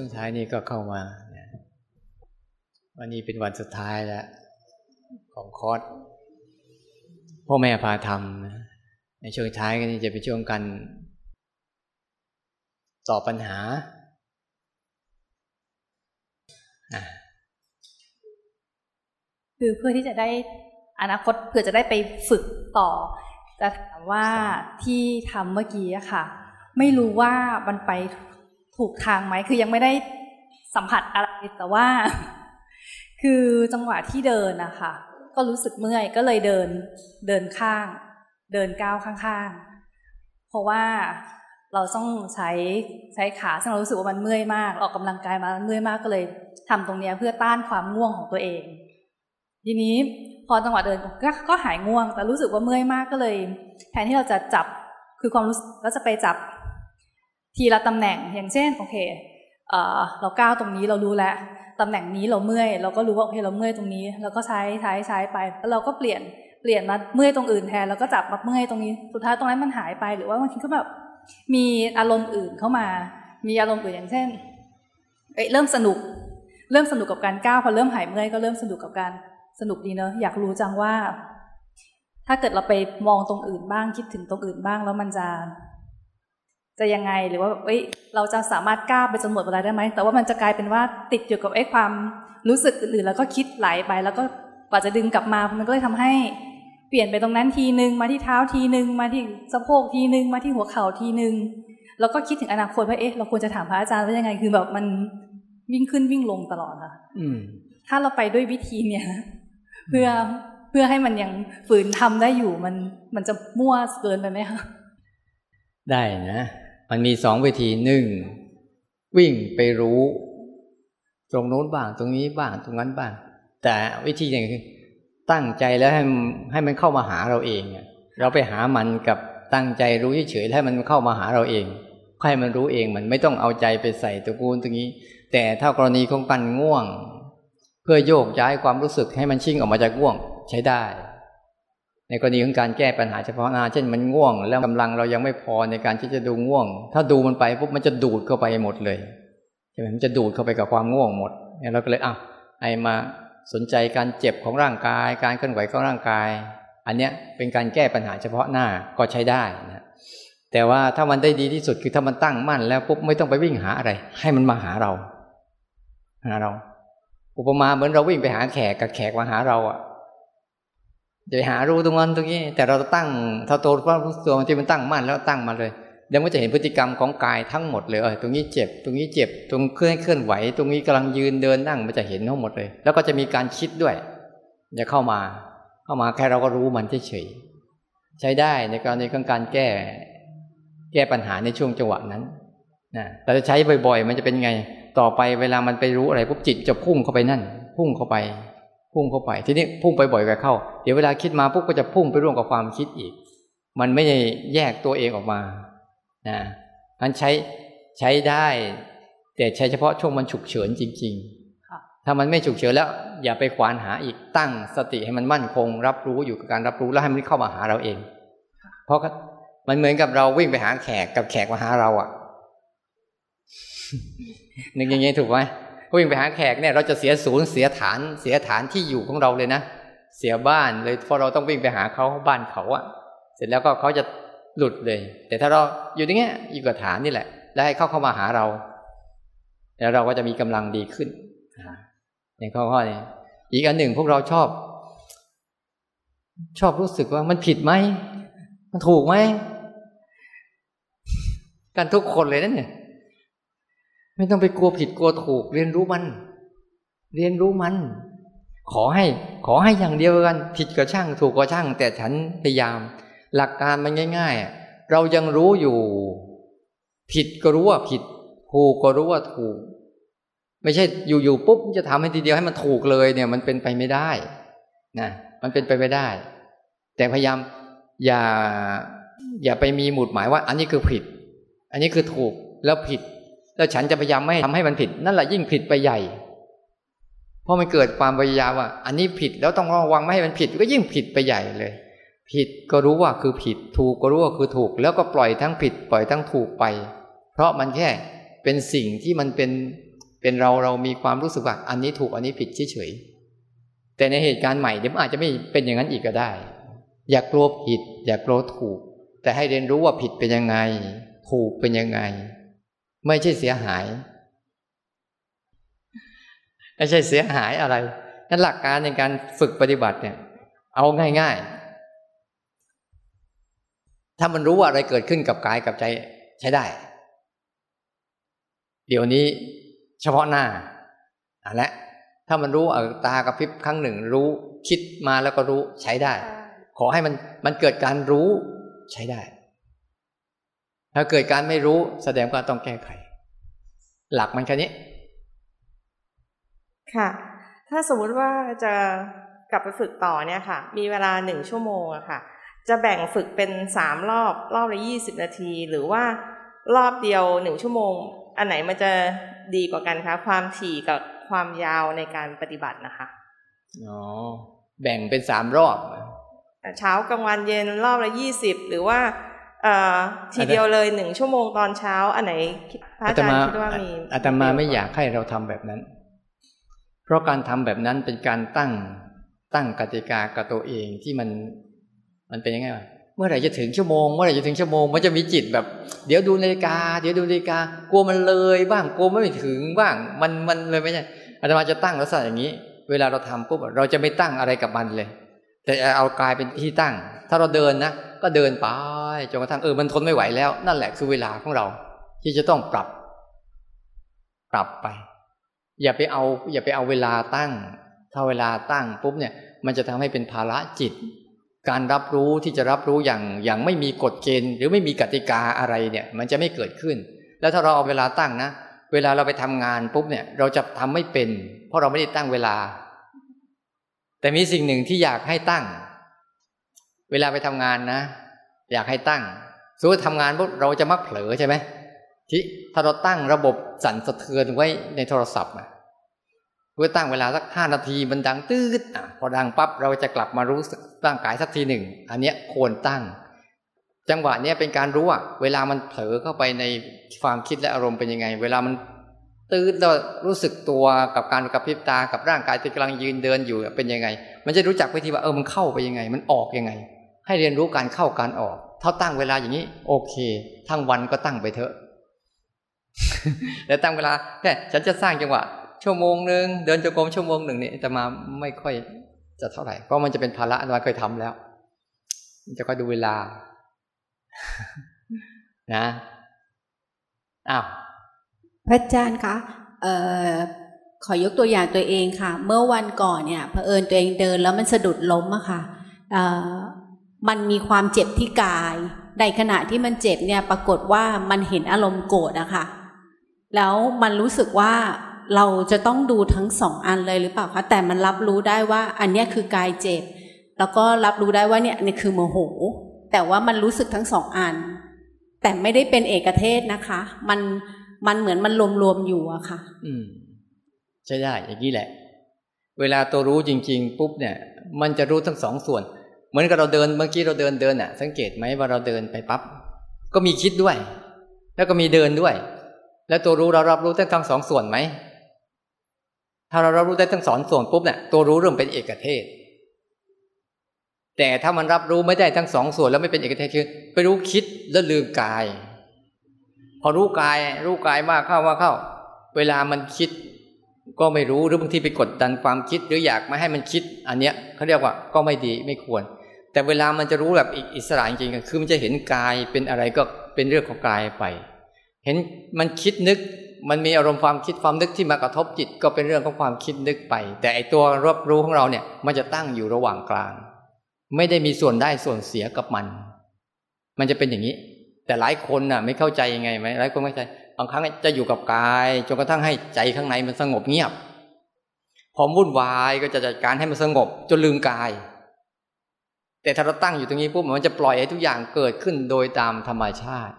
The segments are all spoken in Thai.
ช่วงท้ายนี้ก็เข้ามา วันนี้เป็นวันสุดท้ายแล้ว ของคอร์สพ่อแม่พาทำในช่วงท้ายก็นี่จะเป็นช่วงกันตอบปัญหา คือเพื่อที่จะได้อนาคตเพื่อจะได้ไปฝึกต่อจะถามว่าที่ทำเมื่อกี้อะค่ะ ไม่รู้ว่ามันไปถ กทางไหมคือยังไม่ได้สัมผัสอะไรแต่ว่า คือจังหวะที่เดินนะคะก็รู้สึกเมื่อยก็เลยเดินเดินข้าง เดินก้าวข้างๆ เพราะว่าเราต้องใช้ใช้ขาซึ่งเรารู้สึกว่ามันเมื่อยมาก ออกกำลังกายมาเมื่อยมากก็เลยทำตรงนี้เพื่อต้านความง่วงของตัวเอง ทีนี้พอจังหวะเดินก็ก็หายง่วง แต่รู้สึกว่าเมื่อยมากก็เลย แทนที่เราจะจับคือความรู้สึก็จะไปจับ ทีละตำแหน่งอย่างเช่นโอเคเราก้าวตรงนี้เรารู้แล้วตำแหน่งนี้เราเมื่อย เราก็รู้ว่าโอเคเราเมื่อยตรงนี้เราก็ใช้ใช้ใช้ไปแล้วเราก็เปลี่ยนเปลี่ยนมาเมื่อยตรงอื่นแทนแล้วก็จับมาเมื่อยตรงนี้สุดท้ายตรงนั้นมันหายไป หรือว่าบางทีก็แบบมีอารมณ์อื่นเข้ามา มีอารมณ์อื่นอย่างเช่นเอ้เริ่มสนุก เริ่มสนุกกับการก้าวพอเริ่มหายเมื่อยก็เริ่มสนุกกับการสนุกดีเนอะอยากรู้จังว่า ถ้าเกิดเราไปมองตรงอื่นบ้างคิดถึงตรงอื่นบ้างแล้วมันจะ จะยังไงหรือว่าเอ้ยเราจะสามารถก้าวไปจนหมดเวลาได้ไหมแต่ว่ามันจะกลายเป็นว่าติดอยู่กับไอ้ความรู้สึกอื่นๆแล้วก็คิดไหลไป แล้วก็กว่าจะดึงกลับมามันก็เลยทำให้เปลี่ยนไปตรงนั้นทีนึงมาที่เท้าทีนึงมาที่สะโพกทีนึงมาที่หัวเข่าทีนึงแล้วก็คิดถึงอนาคตว่าเอ๊ะเราควรจะถามพระอาจารย์ว่ายังไง คือแบบมันวิ่งขึ้นวิ่งลงตลอดค่ะถ้าเราไปด้วยวิธีเนี่ย เพื่อเพื่อให้มันยังฝืนทำได้อยู่มันมันจะมั่วเกินไปไหมคะได้นะ มันมีสองวิธีหนึ่งวิ่งไปรู้ ตรงโน้นบ้าง ตรงนี้บ้างตรงนั้นบ้าง แต่วิธีอย่างคือตั้งใจแล้วให้ให้มันเข้ามาหาเราเองเราไปหามันกับตั้งใจรู้เฉยๆให้มันเข้ามาหาเราเองให้มันรู้เองมันไม่ต้องเอาใจไปใส่ตะกูลตรงนี้ แต่ถ้ากรณีของกันง่วง เพื่อโยกย้ายความรู้สึกให้มันชิ่งออกมาจากง่วงใช้ได้ ในกรณีของการแก้ปัญหาเฉพาะหน้า เช่นมันง่วง แล้วกำลังเรายังไม่พอในการที่จะดูง่วง ถ้าดูมันไปปุ๊บมันจะดูดเข้าไปหมดเลยใช่ไหมมันจะดูดเข้าไปกับความง่วงหมดเนี่ยเราก็เลยอะไอมาสนใจการเจ็บของร่างกาย การเคลื่อนไหวของร่างกาย อันเนี้ยเป็นการแก้ปัญหาเฉพาะหน้าก็ใช้ได้นะแต่ว่าถ้ามันได้ดีที่สุดคือถ้ามันตั้งมั่นแล้วปุ๊บไม่ต้องไปวิ่งหาอะไร ให้มันมาหาเรา หาเรา อุปมาเหมือนเราวิ่งไปหาแขกกับแขกมาหาเราอะ จะไปหารู้ตรงนั้นตรงนี้ แต่เราตั้งถ้าโตว่าตัวมันที่มันตั้งมั่นแล้วตั้งมาเลยเดี๋ยวมันจะเห็นพฤติกรรมของกายทั้งหมดเลยเออตรงนี้เจ็บ ตรงนี้เจ็บ ตรงเคลื่อนเคลื่อนไหว ตรงนี้กำลังยืนเดินนั่งมันจะเห็นทั้งหมดเลย แล้วก็จะมีการคิดด้วยจะเข้ามา เข้ามาแค่เราก็รู้มันเฉยใช้ได้ในกรณีของการแก้ แก้ปัญหาในช่วงจังหวะนั้นนะแต่จะใช้บ่อย ๆ มันจะเป็นไง ต่อไปเวลามันไปรู้อะไรปุ๊บจิตจะพุ่งเข้าไปนั่น พุ่งเข้าไป พุ่งเข้าไป ทีนี้พุ่งไปบ่อยกับเข้า เดี๋ยวเวลาคิดมาปุ๊บก็จะพุ่งไปร่วมกับความคิดอีก มันไม่ได้แยกตัวเองออกมานะมันใช้ใช้ได้ แต่ใช้เฉพาะช่วงมันฉุกเฉินจริง ๆ ถ้ามันไม่ฉุกเฉินแล้ว อย่าไปควานหาอีกตั้งสติให้มันมั่นคง รับรู้อยู่กับการรับรู้แล้วให้มันเข้ามาหาเราเอง เพราะมันเหมือนกับเราวิ่งไปหาแขกกับแขกมาหาเราอะนึกอย่างงี้ถูกไหม วิ่งไปหาแขกเนี่ยเราจะเสียศูนย์เสียฐานเสียฐานที่อยู่ของเราเลยนะ เสียบ้านเลยเพราะเราต้องวิ่งไปหาเขาบ้านเขาอะเสร็จแล้วก็เขาจะหลุดเลย แต่ถ้าเราอยู่ตรงนี้อยู่กับฐานนี่แหละ แล้วให้เขาเข้ามาหาเรา แล้วเราก็จะมีกำลังดีขึ้นอย่างข้อข้อนี้อีกอันหนึ่งพวกเราชอบ ชอบรู้สึกว่ามันผิดไหมมันถูกไหมกันทุกคนเลยนั่นเนี่ย ไม่ต้องไปกลัวผิดกลัวถูก เรียนรู้มัน เรียนรู้มัน ขอให้ ขอให้อย่างเดียวกัน ผิดก็ช่าง ถูกก็ช่าง แต่ฉันพยายาม หลักการมันง่าย ๆ เรายังรู้อยู่ ผิดก็รู้ว่าผิด ถูกก็รู้ว่าถูก ไม่ใช่อยู่ๆปุ๊บจะทำให้ทีเดียวให้มันถูกเลยเนี่ย มันเป็นไปไม่ได้นะมันเป็นไปไม่ได้ แต่พยายามอย่าอย่าไปมีหมุดหมายว่า อันนี้คือผิด อันนี้คือถูกแล้วผิด แล้วฉันจะพยายามไม่ทำให้มันผิด นั่นแหละยิ่งผิดไปใหญ่ เพราะมันเกิดความพยายามว่า อันนี้ผิดแล้วต้องระวังไม่ให้มันผิด ก็ยิ่งผิดไปใหญ่เลย ผิดก็รู้ว่าคือผิด ถูกก็รู้ว่าคือถูก แล้วก็ปล่อยทั้งผิด ปล่อยทั้งถูกไป เพราะมันแค่เป็นสิ่งที่มันเป็นเป็นเราเรามีความรู้สึกว่าอันนี้ถูกอันนี้ผิดเฉยๆแต่ในเหตุการณ์ใหม่เดี๋ยวอาจจะไม่เป็นอย่างนั้นอีกก็ได้ อย่ากลัวผิด อย่ากลัวถูก แต่ให้เรียนรู้ว่าผิดเป็นยังไง ถูกเป็นยังไง ไม่ใช่เสียหาย ไม่ใช่เสียหายอะไรนั้นหลักการในการฝึกปฏิบัติเนี่ย เอาง่าย ๆ ถ้ามันรู้ว่าอะไรเกิดขึ้นกับกายกับใจใช้ได้ เดี๋ยวนี้เฉพาะหน้าอันละถ้ามันรู้ตากระพริบครั้งหนึ่ง รู้คิดมาแล้วก็รู้ใช้ได้ ขอให้มันมันเกิดการรู้ใช้ได้ ถ้าเกิดการไม่รู้แสดงว่าต้องแก้ไข หลักมันแค่นี้ ค่ะ ถ้าสมมุติว่าจะกลับไปฝึกต่อเนี่ยค่ะ มีเวลาหนึ่งชั่วโมงอะค่ะ จะแบ่งฝึกเป็นสามรอบรอบละยี่สิบนาที หรือว่ารอบเดียวหนึ่งชั่วโมง อันไหนมันจะดีกว่ากันคะ ความถี่กับความยาวในการปฏิบัตินะคะอ๋อแบ่งเป็นสามรอบ เช้ากลางวันเย็นรอบละยี่สิบหรือว่าเอ่อ ทีเดียวเลยหนึ่งชั่วโมงตอนเช้า อันไหนพระอาจารย์คิดว่ามีอาตมาไม่อยากให้เราทำแบบนั้น เพราะการทำแบบนั้นเป็นการตั้งตั้งกติกากับตัวเองที่มันมันเป็นยังไงวะเมื่อไหร่จะถึงชั่วโมงเมื่อไหร่จะถึงชั่วโมงมันจะมีจิตแบบ เดี๋ยวดูนาฬิกา เดี๋ยวดูนาฬิกากลัวมันเลยบ้างกลัวไม่ถึงบ้าง มันมันเลยไม่ใช่อาตมาจะตั้งลักษณะอย่างนี้ เวลาเราทำปุ๊บเราจะไม่ตั้งอะไรกับมันเลย แต่เอากายเป็นที่ตั้ง ถ้าเราเดินนะก็เดินไป จนกระทั่งเออมันทนไม่ไหวแล้ว นั่นแหละคือเวลาของเรา ที่จะต้องปรับ ปรับไป อย่าไปเอา อย่าไปเอาเวลาตั้ง ถ้าเวลาตั้งปุ๊บเนี่ย มันจะทำให้เป็นภาระจิต การรับรู้ที่จะรับรู้อย่างอย่างไม่มีกฎเกณฑ์ หรือไม่มีกติกาอะไรเนี่ย มันจะไม่เกิดขึ้น แล้วถ้าเราเอาเวลาตั้งนะเวลาเราไปทำงานปุ๊บเนี่ย เราจะทำไม่เป็น เพราะเราไม่ได้ตั้งเวลา แต่มีสิ่งหนึ่งที่อยากให้ตั้ง เวลาไปทำงานนะ อยากให้ตั้งสมมติทำงานปุ๊บเราจะมักเผลอใช่ไหมที่ถ้าเราตั้งระบบสั่นสะเทือนไว้ในโทรศัพท์อะเพื่อตั้งเวลาสักห้านาทีมันดังตืดอะพอดังปั๊บเราจะกลับมารู้ร่างกายสักทีหนึ่ง อันเนี้ยควรตั้ง จังหวะเนี้ยเป็นการรู้อะเวลามันเผลอเข้าไปในความคิดและอารมณ์เป็นยังไง เวลามันตื่นเรารู้สึกตัวกับการกระพริบตากับร่างกายที่กำลังยืนเดินอยู่เป็นยังไง มันจะรู้จักวิธีว่าเออมันเข้าไปยังไง มันออกยังไง ให้เรียนรู้การเข้าการออก เท่าตั้งเวลาอย่างนี้ โอเค ทั้งวันก็ตั้งไปเถอะแต่ตั้งเวลาแค่ฉันจะสร้างจังหวะ ชั่วโมงหนึ่งเดินจงกรมชั่วโมงหนึ่งนี่จะมาไม่ค่อยจะเท่าไหร่ เพราะมันจะเป็นภาระอันมาเคยทำแล้ว จะค่อยดูเวลา นะอ้าวพระอาจารย์คะเอ่อขอยกตัวอย่างตัวเองค่ะ เมื่อวันก่อนเนี่ยเผอิญตัวเองเดินแล้วมันสะดุดล้มอะค่ะเอ่อ มันมีความเจ็บที่กาย ในขณะที่มันเจ็บเนี่ยปรากฏว่ามันเห็นอารมณ์โกรธอะค่ะ แล้วมันรู้สึกว่าเราจะต้องดูทั้งสองอันเลยหรือเปล่าคะ แต่มันรับรู้ได้ว่าอันนี้คือกายเจ็บ แล้วก็รับรู้ได้ว่าเนี่ยนี่คือโมโห แต่ว่ามันรู้สึกทั้งสองอัน แต่ไม่ได้เป็นเอกเทศนะคะ มันมันเหมือนมันรวมๆอยู่อะค่ะ อืมใช่ได้อย่างนี้แหละ เวลาตัวรู้จริง ๆ ปุ๊บเนี่ย มันจะรู้ทั้งสองส่วน เหมือนกับเราเดินเมื่อกี้เราเดินเดินอะ สังเกตไหมว่าเราเดินไปปั๊บก็มีคิดด้วย แล้วก็มีเดินด้วย แล้วตัวรู้เรารับรู้ได้ทั้งสองส่วนไหมถ้าเรารับรู้ได้ทั้งสองส่วนปุ๊บเนี่ยตัวรู้เริ่มเป็นเอกเทศ แต่ถ้ามันรับรู้ไม่ได้ทั้งสองส่วนแล้วไม่เป็นเอกเทศคือ ไปรู้คิดแล้วลืมกาย พอรู้กายรู้กายมากเข้ามาเข้า เวลามันคิดก็ไม่รู้หรือบางทีไปกดดันความคิดหรืออยากไม่ให้มันคิด อันเนี้ยเขาเรียกว่าก็ไม่ดีไม่ควร แต่เวลามันจะรู้แบบอิสระจริงๆคือมันจะเห็นกายเป็นอะไรก็เป็นเรื่องของกายไป เห็นมันคิดนึกมันมีอารมณ์ความคิดความนึกที่มากระทบจิตก็เป็นเรื่องของความคิดนึกไป แต่ไอตัวรับรู้ของเราเนี่ย มันจะตั้งอยู่ระหว่างกลาง ไม่ได้มีส่วนได้ส่วนเสียกับมัน มันจะเป็นอย่างนี้ แต่หลายคนน่ะ ไม่เข้าใจยังไงไหมหลายคนไม่เข้าใจบางครั้งจะอยู่กับกายจนกระทั่งให้ใจข้างในมันสงบเงียบพอวุ่นวายก็จะจัดการให้มันสงบจนลืมกาย แต่ถ้าเราตั้งอยู่ตรงนี้ปุ๊บมันจะปล่อยให้ทุกอย่างเกิดขึ้นโดยตามธรรมชาติ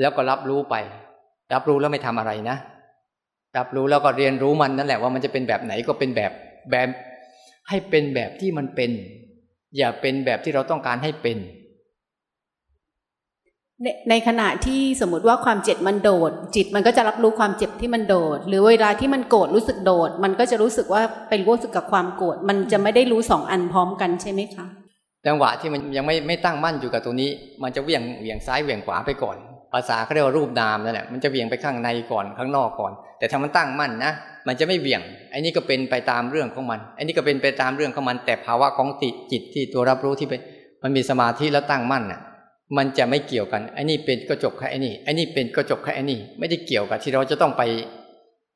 แล้วก็รับรู้ไป รับรู้แล้วไม่ทำอะไรนะ รับรู้แล้วก็เรียนรู้มันนั่นแหละว่ามันจะเป็นแบบไหนก็เป็นแบบแบบ ให้เป็นแบบที่มันเป็น อย่าเป็นแบบที่เราต้องการให้เป็นในในขณะที่สมมติว่าความเจ็บมันโดด จิตมันก็จะรับรู้ความเจ็บที่มันโดด หรือเวลาที่มันโกรธรู้สึกโดด มันก็จะรู้สึกว่าเป็นรู้สึกกับความโกรธมันจะไม่ได้รู้สองอันพร้อมกันใช่ไหมคะ จังหวะที่มันยังไม่ไม่ตั้งมั่นอยู่กับตัวนี้ มันจะเวี่ยงเวี่ยงซ้ายเวี่ยงขวาไปก่อน ภาษาเขาเรียกว่ารูปนามนั่นแหละมันจะเวี่ยงไปข้างในก่อนข้างนอกก่อน แต่ถ้ามันตั้งมั่นนะมันจะไม่เวี่ยงไอ้นี่ก็เป็นไปตามเรื่องของมันไอ้นี่ก็เป็นไปตามเรื่องของมัน แต่ภาวะของติจิตที่ตัวรับรู้ที่เป็นมันมีสมาธิแล้วตั้งมั่นน่ะมันจะไม่เกี่ยวกันไอ้นี่เป็นก็จบแค่ไอ้นี่ไอ้นี่เป็นก็จบแค่ไอ้นี่ ไม่ได้เกี่ยวกับที่เราจะต้องไป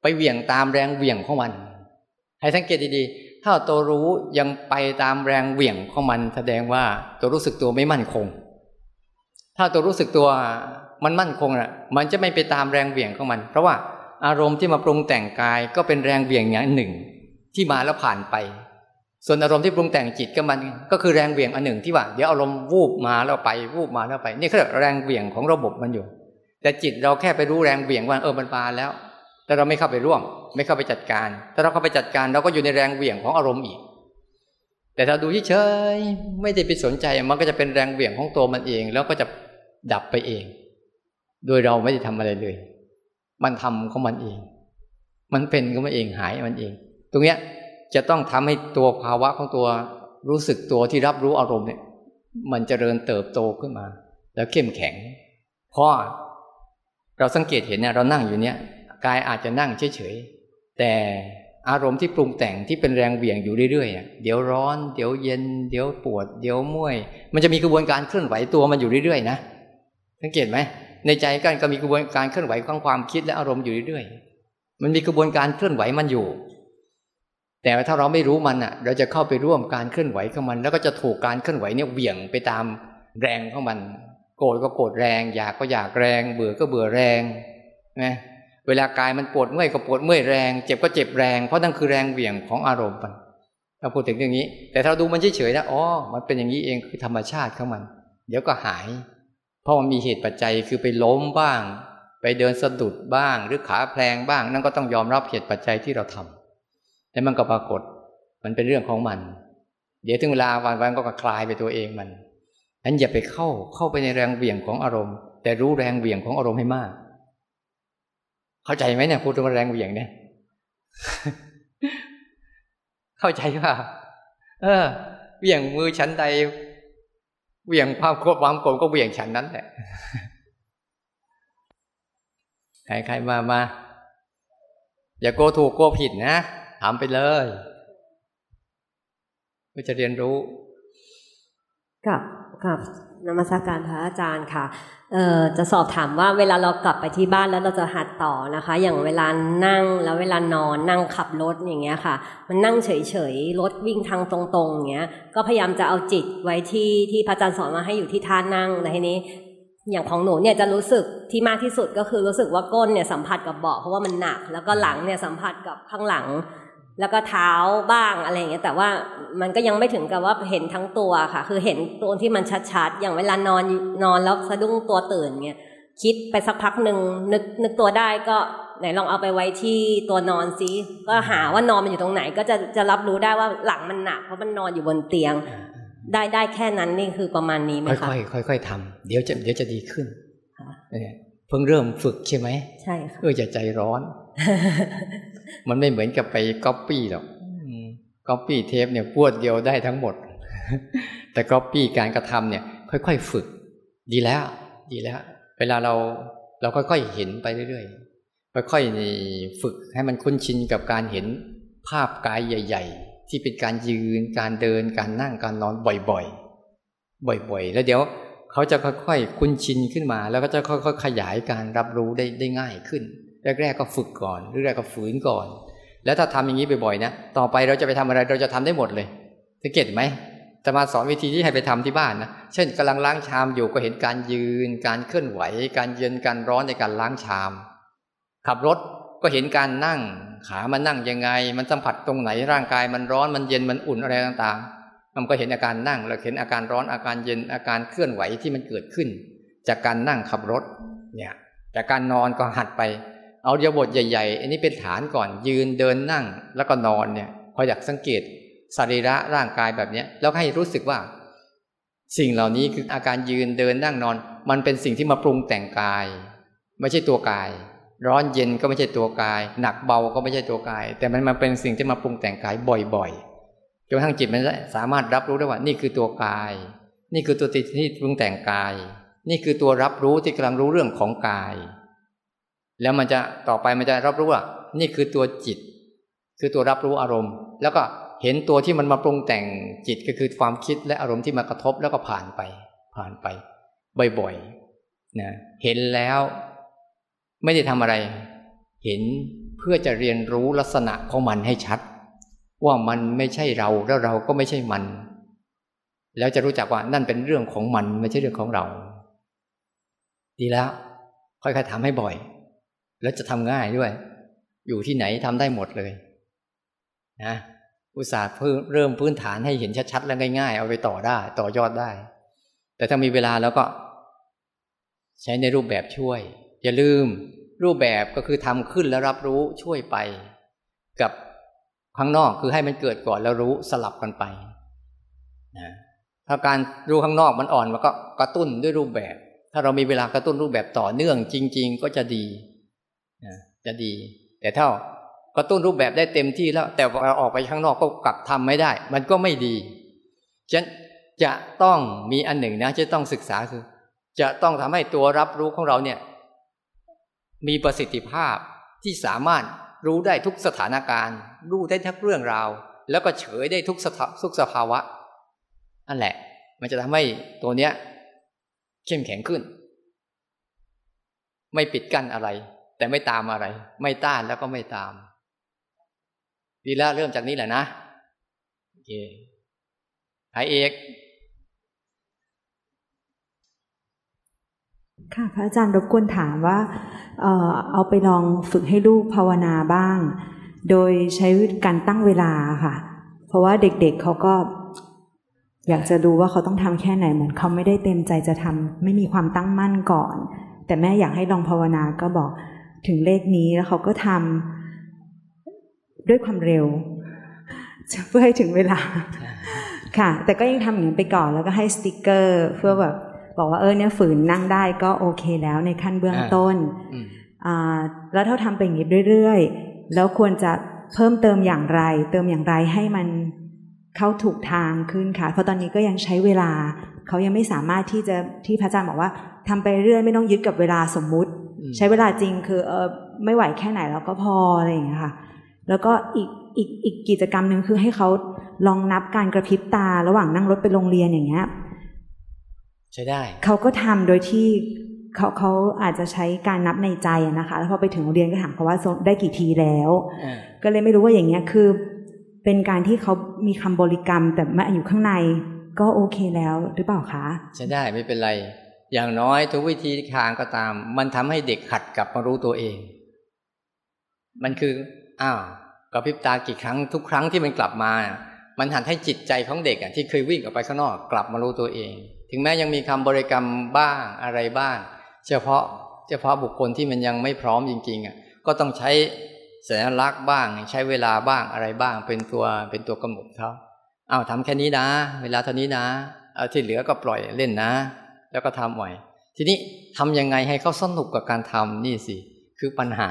ไปเวี่ยงตามแรงเวี่ยงของมัน ให้สังเกตดีๆ ถ้าตัวรู้ยังไปตามแรงเหวี่ยงของมัน แสดงว่าตัวรู้สึกตัวไม่มั่นคง ถ้าตัวรู้สึกตัวมันมั่นคงน่ะ มันจะไม่ไปตามแรงเหวี่ยงของมัน เพราะว่าอารมณ์ที่มาปรุงแต่งกายก็เป็นแรงเหวี่ยงอย่างหนึ่ง ที่มาแล้วผ่านไป ส่วนอารมณ์ที่ปรุงแต่งจิตก็มันก็คือแรงเหวี่ยงอันหนึ่งที่ว่า เดี๋ยวอารมณ์วูบมาแล้วไปวูบมาแล้วไป นี่คือแรงเหวี่ยงของระบบมันอยู่ แต่จิตเราแค่ไปรู้แรงเหวี่ยงว่าเออมันมาแล้ว แต่เราไม่เข้าไปร่วม ไม่เข้าไปจัดการ ถ้าเราเข้าไปจัดการเราก็อยู่ในแรงเหวี่ยงของอารมณ์อีก แต่ถ้าดูเฉยไม่ได้ไปสนใจมันก็จะเป็นแรงเหวี่ยงของตัวมันเอง แล้วก็จะดับไปเอง โดยเราไม่ได้ทำอะไรเลย มันทำของมันเอง มันเป็นของมันเองหายมันเอง ตรงเนี้ยจะต้องทำให้ตัวภาวะของตัวรู้สึกตัวที่รับรู้อารมณ์เนี่ย มันจเจริญเติบโตขึ้นมา แล้วเข้มแข็งเพราะเราสังเกตเห็นเนี่ยเรานั่งอยู่เนี่ย กายอาจจะนั่งเฉยๆแต่อารมณ์ที่ปรุงแต่งที่เป็นแรงเหวี่ยงอยู่เรื่อยๆเดี๋ยวร้อน เดี๋ยวเย็น เดี๋ยวปวด เดี๋ยวเมื่อย มันจะมีกระบวนการเคลื่อนไหวตัวมันอยู่เรื่อยๆนะสังเกตไหมในใจกันก็มีกระบวนการเคลื่อนไหวของความคิดและอารมณ์อยู่เรื่อยๆมันมีกระบวนการเคลื่อนไหวมันอยู่ แต่ถ้าเราไม่รู้มันอะ เราจะเข้าไปร่วมการเคลื่อนไหวของมัน แล้วก็จะถูกการเคลื่อนไหวเนี่ยเหวี่ยงไปตามแรงของมัน โกรธก็โกรธแรง อยากก็อยากแรง เบื่อก็เบื่อแรงนะ เวลากายมันปวดเมื่อยก็ปวดเมื่อยแรง เจ็บก็เจ็บแรง เพราะนั่นคือแรงเหวี่ยงของอารมณ์มันเราพูดถึงอย่างนี้ แต่ถ้าดูมันเฉยๆนะอ๋อมันเป็นอย่างนี้เองคือธรรมชาติของมัน เดี๋ยวก็หาย เพราะมันมีเหตุปัจจัยคือไปล้มบ้าง ไปเดินสะดุดบ้าง หรือขาแพลงบ้าง นั่นก็ต้องยอมรับเหตุปัจจัยที่เราทำแล้วมันก็ปรากฏมันเป็นเรื่องของมัน เดี๋ยวถึงเวลาวันวันก็คลายไปตัวเองมันนั้นอย่าไปเข้าเข้าไปในแรงเหวี่ยงของอารมณ์ แต่รู้แรงเหวี่ยงของอารมณ์ให้มาก เข้าใจไหมเนี่ยพูดถึงแรงเหวี่ยงเนี่ย เข้าใจว่าเออเหวี่ยงมือฉันใดเหวี่ยงความโกรธความโกรธก็เหวี่ยงฉันนั้นแหละใครใครมามาอย่าโกถูกโกผิดนะถามไปเลยเพื่อจะเรียนรู้กับกับ นมัสการพระอาจารย์ค่ะจะสอบถามว่าเวลาเรากลับไปที่บ้านแล้วเราจะหัดต่อนะคะ อย่างเวลานั่งแล้วเวลานอนนั่งขับรถอย่างเงี้ยค่ะ มันนั่งเฉยๆรถวิ่งทางตรงๆอย่างเงี้ยก็พยายามจะเอาจิตไว้ที่ที่พระอาจารย์สอนมาให้อยู่ที่ท่านั่งแต่ทีนี้ อย่างของหนูเนี่ยจะรู้สึกที่มากที่สุดก็คือรู้สึกว่าก้นเนี่ยสัมผัสกับเบาะเพราะว่ามันหนัก แล้วก็หลังเนี่ยสัมผัสกับข้างหลัง แล้วก็เท้าบ้างอะไรอย่างเงี้ยแต่ว่ามันก็ยังไม่ถึงกับว่าเห็นทั้งตัวค่ะ คือเห็นตัวที่มันชัดๆ อย่างเวลานอนนอนแล้วสะดุ้งตัวตื่นเงี้ยคิดไปสักพักหนึ่งนึกนึกตัวได้ก็ไหนลองเอาไปไว้ที่ตัวนอนซิก็หาว่านอนมันอยู่ตรงไหน ก็จะจะรับรู้ได้ว่าหลังมันหนักเพราะมันนอนอยู่บนเตียง ได้ได้แค่นั้นนี่คือประมาณนี้ไหมคะค่อยๆค่อยๆทำเดี๋ยวจะเดี๋ยวจะดีขึ้นค่ะเนี่ยเพิ่งเริ่มฝึกใช่ไหมใช่ค่ะเออจะใจร้อน มันไม่เหมือนกับไปก๊อปปี้หรอกก๊อปปี้เทปเนี่ยพรวดเดียวได้ทั้งหมด แต่ก๊อปปี้การกระทำเนี่ย ค่อยๆฝึก ดีแล้ว ดีแล้ว เวลาเราเราค่อยๆเห็นไปเรื่อยๆค่อยๆฝึกให้มันคุ้นชินกับการเห็นภาพกายใหญ่ ๆ ที่เป็นการยืน การเดิน การนั่งการนอนบ่อยๆ บ่อยๆ แล้วเดี๋ยวเขาจะค่อยๆคุ้นชินขึ้นมา แล้วก็จะค่อยๆขยายการรับรู้ได้ได้ง่ายขึ้น แรกๆก็ฝึกก่อนแรกๆก็ฝืนก่อน แล้วถ้าทำอย่างนี้บ่อยๆนะต่อไปเราจะไปทำอะไรเราจะทำได้หมดเลยสังเกตไหมจะมาสอนวิธีที่ให้ไปทำที่บ้านนะเช่นกำลังล้างชามอยู่ก็เห็นการยืน การเคลื่อนไหว การเย็นการร้อนในการล้างชาม ขับรถก็เห็นการนั่ง ขามันนั่งยังไง มันสัมผัสตรงไหนร่างกายมันร้อนมันเย็นมันอุ่นอะไรต่างๆ มันก็เห็นอาการนั่งแล้วเห็นอาการร้อนอาการเย็นอาการเคลื่อนไหวที่มันเกิดขึ้น จากการนั่งขับรถเนี่ยจากการนอนก็หัดไป เอาเดียบทใหญ่ ๆ อันนี้เป็นฐานก่อนยืนเดินนั่งแล้วก็นอนเนี่ย พออยากสังเกตสรีระร่างกายแบบเนี้ยแล้วให้รู้สึกว่า สิ่งเหล่านี้คืออาการยืนเดินนั่งนอน มันเป็นสิ่งที่มาปรุงแต่งกาย ไม่ใช่ตัวกาย ร้อนเย็นก็ไม่ใช่ตัวกาย หนักเบาก็ไม่ใช่ตัวกาย แต่มันมาเป็นสิ่งที่มาปรุงแต่งกายบ่อยๆจนกระทั่งจิตมันสามารถรับรู้ได้ว่า นี่คือตัวกาย นี่คือตัวติที่ปรุงแต่งกาย นี่คือตัวรับรู้ที่กำลังรู้เรื่องของกาย แล้วมันจะต่อไปมันจะรับรู้ว่า นี่คือตัวจิต คือตัวรับรู้อารมณ์ แล้วก็เห็นตัวที่มันมาปรุงแต่งจิตก็คือความคิดและอารมณ์ที่มากระทบแล้วก็ผ่านไป ผ่านไป บ่อยๆนะเห็นแล้ว ไม่ได้ทำอะไร เห็นเพื่อจะเรียนรู้ลักษณะของมันให้ชัด ว่ามันไม่ใช่เราแล้วเราก็ไม่ใช่มัน แล้วจะรู้จักว่านั่นเป็นเรื่องของมันไม่ใช่เรื่องของเรา ดีแล้ว ค่อยๆทำให้บ่อย แล้วจะทำง่ายด้วย อยู่ที่ไหนทำได้หมดเลยนะอุตสาห์เริ่มพื้นฐานให้เห็นชัดๆ และง่ายๆ เอาไปต่อได้ ต่อยอดได้ แต่ถ้ามีเวลาแล้วก็ ใช้ในรูปแบบช่วย อย่าลืมรูปแบบก็คือทำขึ้นแล้วรับรู้ช่วยไป กับข้างนอกคือให้มันเกิดก่อนแล้วรู้สลับกันไปนะถ้าการรู้ข้างนอกมันอ่อนมันก็กระตุ้นด้วยรูปแบบ ถ้าเรามีเวลากระตุ้นรูปแบบต่อเนื่องจริง ๆ ก็จะดี จะดี แต่ถ้ากระตุ้นรูปแบบได้เต็มที่แล้ว แต่เราออกไปข้างนอกก็กลับทำไม่ได้ มันก็ไม่ดีฉะนั้นจะต้องมีอันหนึ่งนะจะต้องศึกษาคือ จะต้องทำให้ตัวรับรู้ของเราเนี่ย มีประสิทธิภาพที่สามารถรู้ได้ทุกสถานการณ์ รู้ได้ทุกเรื่องราว แล้วก็เฉยได้ทุกสทุกสภาวะนั่นแหละ มันจะทำให้ตัวเนี้ยเข้มแข็งขึ้น ไม่ปิดกั้นอะไร แต่ไม่ตามอะไร ไม่ต้านแล้วก็ไม่ตาม ดีแล้วเริ่มจากนี้แหละนะโอเคหายเอกค่ะพระอาจารย์รบกวนถามว่าเออเอาไปลองฝึกให้ลูกภาวนาบ้าง โดยใช้การตั้งเวลาค่ะ เพราะว่าเด็กๆเเขาก็ อยากจะดูว่าเขาต้องทำแค่ไหนเหมือนเขาไม่ได้เต็มใจจะทำไม่มีความตั้งมั่นก่อน แต่แม่อยากให้ลองภาวนาก็บอก ถึงเลขนี้แล้วเขาก็ทำด้วยความเร็วเพื่อให้ถึงเวลา ค่ะ แต่ก็ยังทำอย่างนี้ไปก่อนแล้วก็ให้สติกเกอร์เพื่อแบบบอกว่าเออเนี่ยฝืนนั่งได้ก็โอเคแล้วในขั้นเบื้องต้นอืมอ่าแล้วถ้าทำไปอย่างนี้เรื่อยๆ แล้วควรจะเพิ่มเติมอย่างไร เติมอย่างไรให้มันเข้าถูกทางขึ้นค่ะ เพราะตอนนี้ก็ยังใช้เวลา เขายังไม่สามารถที่จะที่พระอาจารย์บอกว่าทำไปเรื่อยไม่ต้องยึดกับเวลาสมมุติอืม ใช้เวลาจริงคือเออไม่ไหวแค่ไหนแล้วก็พออะไรอย่างเงี้ยค่ะ แล้วก็อีกอีกอีกกิจกรรมหนึ่งคือให้เขาลองนับการกระพริบตาระหว่างนั่งรถไปโรงเรียนอย่างเงี้ยใช้ได้ เขาก็ทำโดยที่เขาเขาอาจจะใช้การนับในใจอะนะคะ แล้วพอไปถึงโรงเรียนก็ถามเขาว่าได้กี่ทีแล้วอ่าก็เลยไม่รู้ว่าอย่างเงี้ยคือ เป็นการที่เขามีคำบริกรรมแต่มาอยู่ข้างใน ก็โอเคแล้วหรือเปล่าคะใช้ได้ไม่เป็นไร อย่างน้อยทุกวิธีทางก็ตาม มันทำให้เด็กหัดกลับมารู้ตัวเอง มันคืออ้าวกระพริบตากี่ครั้งทุกครั้งที่มันกลับมา มันหัดให้จิตใจของเด็กอะที่เคยวิ่งออกไปข้างนอกกลับมารู้ตัวเอง ถึงแม้ยังมีคำบริกรรมบ้างอะไรบ้างเฉพาะเฉพาะบุคคลที่มันยังไม่พร้อมจริงๆอะก็ต้องใช้สัญลักษณ์บ้าง ใช้เวลาบ้างอะไรบ้าง เป็นตัวเป็นตัวกำหนดเขาเอาทำแค่นี้นะ เวลาเท่านี้นะ เอาที่เหลือก็ปล่อยเล่นนะ แล้วก็ทำไหวทีนี้ทำยังไงให้เขาสนุกกับการทำนี่สิ คือปัญหา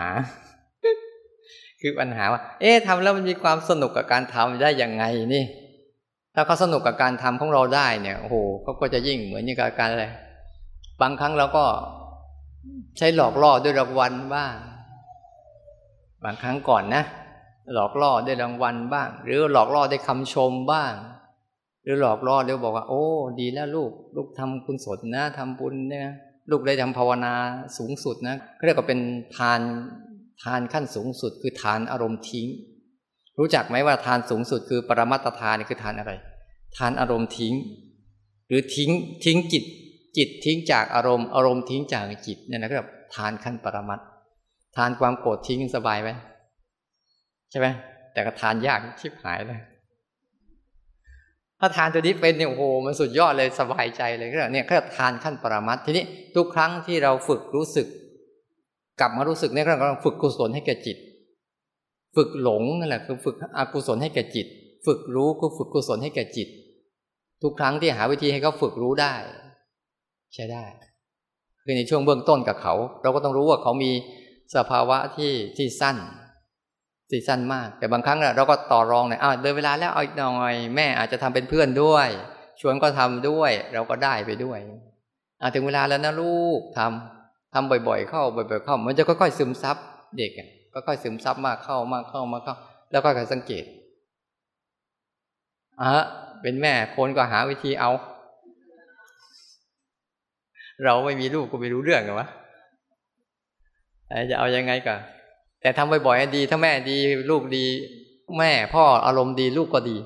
คือปัญหาว่า เอ๊ะทำแล้วมันมีความสนุกกับการทำได้ยังไงนี่ ถ้าเขาสนุกกับการทำของเราได้เนี่ยโอ้โหเขาก็จะยิ่งเหมือนอย่กับการอะไรบางครั้งเราก็ใช้หลอกล่อด้วยรางวัลบ้าง บางครั้งก่อนนะ หลอกล่อด้วยรางวัลบ้าง หรือหลอกล่อด้วยคำชมบ้าง หรือหลอกล่อเดี๋ยวบอกว่า โอ้ ดีแล้วลูก ลูกทำคุณสนนะทำบุญเนี่ยลูกได้ทำภาวนาสูงสุดนะเขาเรียกว่าเป็นทานทานขั้นสูงสุด คือทานอารมณ์ทิ้ง รู้จักไหมว่าทานสูงสุดคือปรมัตทานนี่คือทานอะไร ทานอารมณ์ทิ้ง หรือทิ้งทิ้งจิต จิตทิ้งจากอารมณ์อารมณ์ทิ้งจากจิตเนี่ยนะก็แบบทานขั้นปรมัตถ์ทานความโกรธทิ้งสบายไหมใช่ไหมแต่ก็ทานยากชิบหายเลย ถ้าทานตัวนี้เป็นเนี่ยโอ้โหมันสุดยอดเลยสบายใจเลยก็เนี่ยก็ทานขั้นปรมัตทีนี้ทุกครั้งที่เราฝึกรู้สึก กลับมารู้สึกเนี่ยเรากำลังฝึกกุศลให้แก่จิต ฝึกหลงนั่นแหละคือฝึกอกุศลให้แก่จิต ฝึกรู้ก็ฝึกกุศลให้แก่จิต ทุกครั้งที่หาวิธีให้เขาฝึกรู้ได้ ใช้ได้คือในช่วงเบื้องต้นกับเขา เราก็ต้องรู้ว่าเขามีสภาวะที่ที่สั้น ที่สั้นมาก แต่บางครั้งเราก็ต่อรองหน่อยอ้าวเดินเวลาแล้วเอาอีกหน่อย แม่อาจจะทำเป็นเพื่อนด้วย ชวนก็ทำด้วย เราก็ได้ไปด้วยอาถึงเวลาแล้วนะลูกทำทำบ่อย ๆ เข้าบ่อยๆเข้า มันจะค่อยๆซึมซับเด็กก็ค่อยซึมซับมากเข้ามากเข้ามากเข้า แล้วก็ค่อยสังเกตอะเป็นแม่คนก็หาวิธีเอา เราไม่มีลูกก็ไม่รู้เรื่องหรอวะจะเอายังไงกัน แต่ทำบ่อยๆดีถ้าแม่ดีลูกดี แม่พ่ออารมณ์ดีลูกก็ดี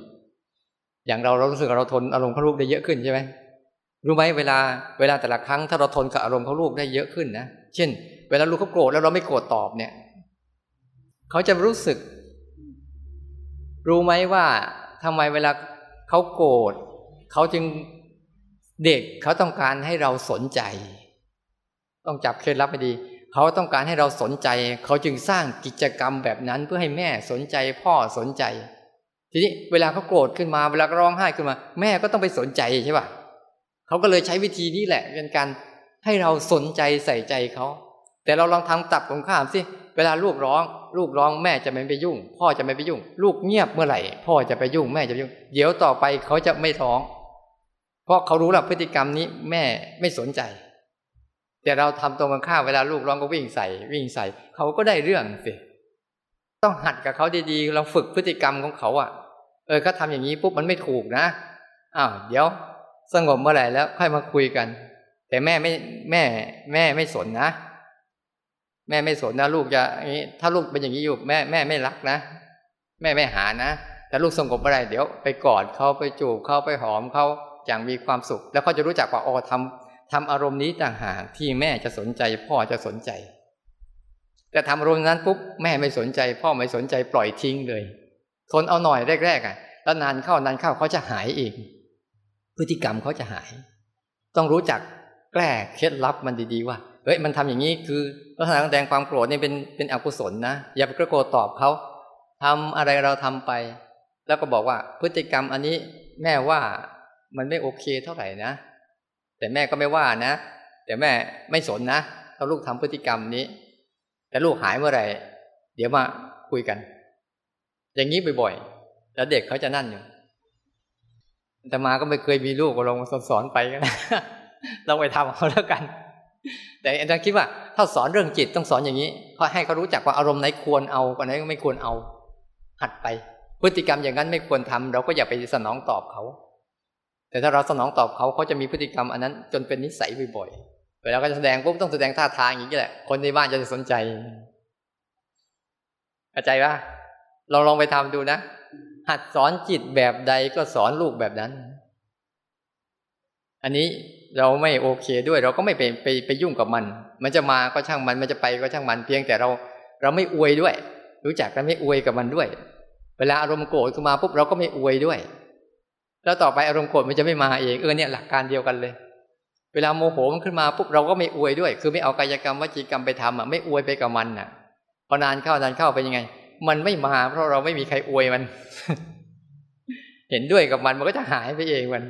อย่างเราเรารู้สึกเราทนอารมณ์เของลูกได้เยอะขึ้นใช่ไหมรู้ไหมเวลาเวลาแต่ละครั้งถ้าเราทนกับอารมณ์เของลูกได้เยอะขึ้นนะเช่น เวลาลูกเขาโกรธแล้วเราไม่โกรธตอบเนี่ยเขาจะรู้สึก รู้ไหมว่าทำไมเวลาเขาโกรธเขาจึงเด็กเขาต้องการให้เราสนใจ ต้องจับเคล็ดลับไปดี เขาต้องการให้เราสนใจ เขาจึงสร้างกิจกรรมแบบนั้นเพื่อให้แม่สนใจพ่อสนใจ ทีนี้เวลาเขาโกรธขึ้นมาเวลาร้องไห้ขึ้นมา แม่ก็ต้องไปสนใจใช่ป่ะเขาก็เลยใช้วิธีนี้แหละเป็นการให้เราสนใจใส่ใจเขาแต่เราลองทำตับของข้ามสิเวลาลูกร้อง ลูกร้องแม่จะไม่ไปยุ่ง พ่อจะไม่ไปยุ่ง ลูกเงียบเมื่อไหร่ พ่อจะไปยุ่งแม่จะไปยุ่ง เดี๋ยวต่อไปเขาจะไม่ท้อง เพราะเขารู้แล้วพฤติกรรมนี้แม่ไม่สนใจ แต่เราทำตรงกันข้ามเวลาลูกร้องก็วิ่งใส่ วิ่งใส่เขาก็ได้เรื่องสิต้องหัดกับเขาดีๆเราฝึกพฤติกรรมของเขาอะ เออเขาทาอย่างนี้ปุ๊บมันไม่ถูกนะอ้าวเดี๋ยวสงบเมื่อไหร่แล้วค่อยมาคุยกัน แต่แม่ไม่แม่ แม่ไม่สนนะ แม่ไม่สนนะลูกจะอย่างนี้ ถ้าลูกเป็นอย่างนี้อยู่แม่แม่ไม่รักนะแม่ไม่หานะแต่ลูกสงบเมื่อะไรเดี๋ยวไปกอดเขาไปจูบเขาไปหอมเขาอย่างมีความสุข แล้วเขาจะรู้จักว่าอ๋อทำ ทำอารมณ์นี้ต่างหากที่แม่จะสนใจ พ่อจะสนใจ แต่ทำอารมณ์นั้นปุ๊บแม่ไม่สนใจ พ่อไม่สนใจปล่อยทิ้งเลย ทนเอาหน่อยแรกๆอะ แล้วนานเข้านานเข้าเขาจะหายเองพฤติกรรมเขาจะหาย ต้องรู้จักแก้เคล็ดลับมันดีๆว่าเฮ้ยมันทำอย่างนี้คือลักษณะแสดงความโกรธนี่เป็นเป็นอกุศลนะอย่าไปโกรธตอบเขาทำอะไรเราทำไป แล้วก็บอกว่าพฤติกรรมอันนี้แม่ว่ามันไม่โอเคเท่าไหร่นะ แต่แม่ก็ไม่ว่านะ แต่แม่ไม่สนนะถ้าลูกทำพฤติกรรมนี้ แต่ลูกหายเมื่อไหร่เดี๋ยวมาคุยกัน อย่างนี้บ่อยๆแล้วเด็กเขาจะนั่นอยู่แต่มาก็ไม่เคยมีลูกก็ลองสอนไปกันเราไปทำเขาแล้วกัน แต่อาจารย์คิดว่า ถ้าสอนเรื่องจิตต้องสอนอย่างนี้เพราะให้เขารู้จักว่าอารมณ์ไหนควรเอาอันไหนไม่ควรเอา หัดไป พฤติกรรมอย่างนั้นไม่ควรทำเราก็อย่าไปสนองตอบเขา แต่ถ้าเราสนองตอบเขาเขาจะมีพฤติกรรมอันนั้น จนเป็นนิสัยบ่อยๆเวลาก็จะแสดงปุ๊บต้องแสดงท่าทางอย่างนี้แหละ คนในบ้านจะสนใจเข้าใจปะเราลองไปทำดูนะ หัดสอนจิตแบบใดก็สอนลูกแบบนั้น อันนี้เราไม่โอเคด้วย เราก็ไม่ไปไปไปยุ่งกับมัน มันจะมาก็ช่างมันมันจะไปก็ช่างมันเพียงแต่เรา เราไม่อวยด้วย รู้จักกันไม่อวยกับมันด้วย เวลาอารมณ์โกรธขึ้นมาปุ๊บเราก็ไม่อวยด้วย แล้วต่อไปอารมณ์โกรธมันจะไม่มาเองเออเนี่ยหลักการเดียวกันเลย เวลาโมโหมันขึ้นมาปุ๊บเราก็ไม่อวยด้วย คือไม่เอากายกรรมวจีกรรมไปทำอะไม่อวยไปกับมันอะพอนานเข้านานเข้าเป็นยังไง มันไม่มา เพราะเราไม่มีใครอวยมัน เห็นด้วยกับมันมันก็จะหายไปเองมัน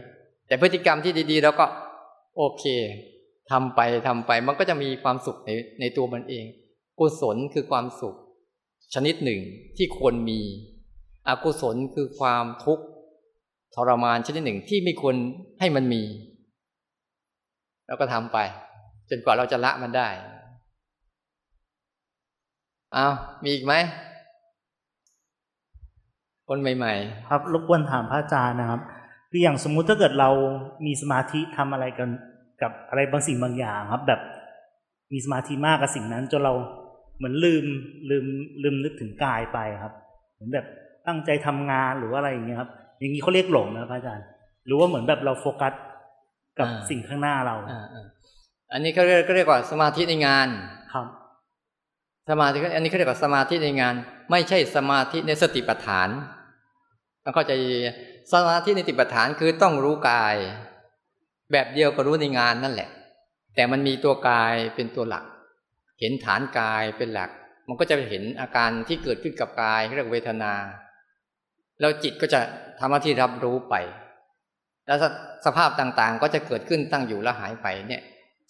แต่พฤติกรรมที่ดีๆเราก็ โอเคทำไปทำไป มันก็จะมีความสุขในในตัวมันเอง กุศลคือความสุข ชนิดหนึ่งที่ควรมี อกุศลคือความทุกข์ ทรมานชนิดหนึ่งที่ไม่ควรให้มันมี แล้วก็ทำไป จนกว่าเราจะละมันได้เอามีอีกไหมคนใหม่ ๆ ครับรบกวนถามพระอาจารย์นะครับคืออย่างสมมุติถ้าเกิดเรามีสมาธิทำอะไรกันกับอะไรบางสิ่งบางอย่างครับ แบบมีสมาธิมากกับสิ่งนั้นจนเราเหมือนลืมลืมลืมนึกถึงกายไปครับ เหมือนแบบตั้งใจทำงานหรือว่าอะไรอย่างเงี้ยครับ อย่างนี้เขาเรียกหลงนะครับอาจารย์ หรือว่าเหมือนแบบเราโฟกัสกับสิ่งข้างหน้าเราอันนี้เขาเรียกเรียกว่าสมาธิในงานครับสมาธิอันนี้เขาเรียกว่าสมาธิในงาน ไม่ใช่สมาธิในสติปัฏฐานต้องเข้าใจสมาธิในติปัฏฐานคือต้องรู้กาย แบบเดียวก็รู้ในงานนั่นแหละ แต่มันมีตัวกายเป็นตัวหลัก เห็นฐานกายเป็นหลัก มันก็จะเห็นอาการที่เกิดขึ้นกับกายเรียกเวทนา แล้วจิตก็จะทำหน้าที่รับรู้ไป แล้วสภาพต่างๆ ก็จะเกิดขึ้นตั้งอยู่แล้วหายไปเนี่ย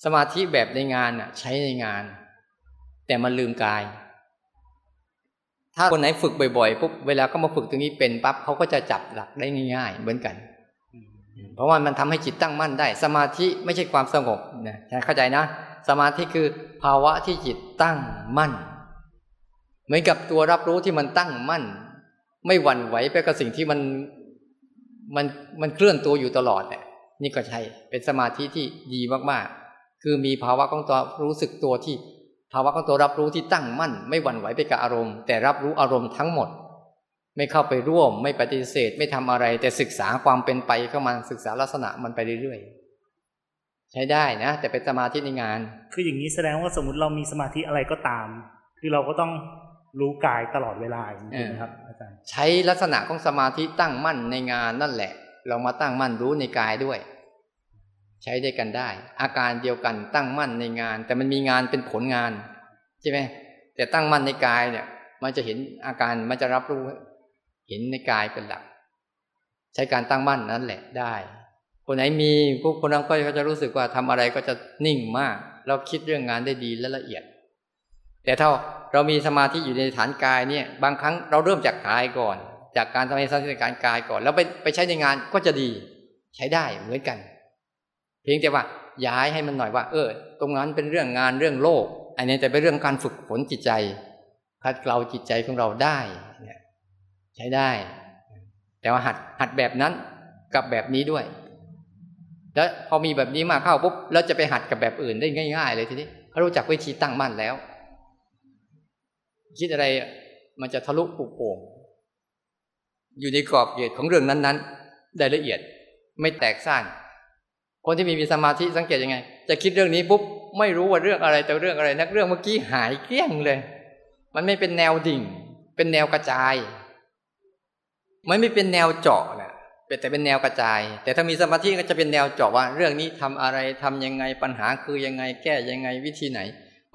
สมาธิแบบในงานอะใช้ในงาน แต่มันลืมกาย ถ้าคนไหนฝึกบ่อยๆปุ๊บเวลาก็มาฝึกตรงนี้เป็นปั๊บเขาก็จะจับหลักได้ง่าย ๆ เหมือนกัน เพราะว่ามันทำให้จิตตั้งมั่นได้ สมาธิไม่ใช่ความสงบนะเข้าใจนะ สมาธิคือภาวะที่จิตตั้งมั่น เหมือนกับตัวรับรู้ที่มันตั้งมั่น ไม่หวั่นไหวไปกับสิ่งที่มันมันมันเคลื่อนตัวอยู่ตลอดเนี่ยนี่ก็ใช่เป็นสมาธิที่ดีมากๆ คือมีภาวะของตัวรู้สึกตัวที่ ภาวะของตัวรับรู้ที่ตั้งมั่น ไม่หวั่นไหวไปกับอารมณ์ แต่รับรู้อารมณ์ทั้งหมด ไม่เข้าไปร่วม ไม่ปฏิเสธ ไม่ทำอะไร แต่ศึกษาความเป็นไปเข้ามาศึกษาลักษณะมันไปเรื่อยๆใช้ได้นะ แต่เป็นสมาธิในงาน คืออย่างนี้แสดงว่าสมมติเรามีสมาธิอะไรก็ตาม คือเราก็ต้องรู้กายตลอดเวลาอย่างนี้นะครับอาจารย์ ใช้ลักษณะของสมาธิตั้งมั่นในงานนั่นแหละ เรามาตั้งมั่นรู้ในกายด้วย ใช้ได้กันได้ อาการเดียวกันตั้งมั่นในงาน แต่มันมีงานเป็นผลงาน ใช่ไหมแต่ตั้งมั่นในกายเนี่ย มันจะเห็นอาการมันจะรับรู้ เห็นในกายเป็นหลัก ใช้การตั้งมั่นนั่นแหละได้ คนไหนมีพวกคนนั้นก็จะรู้สึกว่าทำอะไรก็จะนิ่งมาก เราคิดเรื่องงานได้ดีและละเอียด แต่ถ้าเรามีสมาธิอยู่ในฐานกายเนี่ยบางครั้งเราเริ่มจากกายก่อน จากการทำให้สมาธิการกายก่อน แล้วไปไปใช้ในงานก็จะดี ใช้ได้เหมือนกัน เพียงแต่ว่าย้ายให้มันหน่อยว่า เออ ตรงนั้นเป็นเรื่องงานเรื่องโลก อันนี้จะเป็นเรื่องการฝึกฝนจิตใจคัดเกลาจิตใจของเราได้ใช้ได้ แต่ว่าหัดหัดแบบนั้นกับแบบนี้ด้วย แล้วพอมีแบบนี้มาเข้าปุ๊บแล้วจะไปหัดกับแบบอื่นได้ง่าย ๆ เลยทีนี้เขารู้จักวิธีตั้งมั่นแล้ว คิดอะไรมันจะทะลุปุโป่งอยู่ในกรอบเขตของเรื่องนั้นๆ ได้ละเอียดไม่แตกซ่านคนที่มีมีสมาธิสังเกตยังไง จะคิดเรื่องนี้ปุ๊บไม่รู้ว่าเรื่องอะไรแต่เรื่องอะไร นักเรื่องเมื่อกี้หายเกลี้ยงเลย มันไม่เป็นแนวดิ่ง เป็นแนวกระจาย มันไม่เป็นแนวเจาะนะแต่เป็นแนวกระจาย แต่ถ้ามีสมาธิก็จะเป็นแนวเจาะว่า เรื่องนี้ทำอะไรทำยังไงปัญหาคือยังไงแก้ยังไงวิธีไหน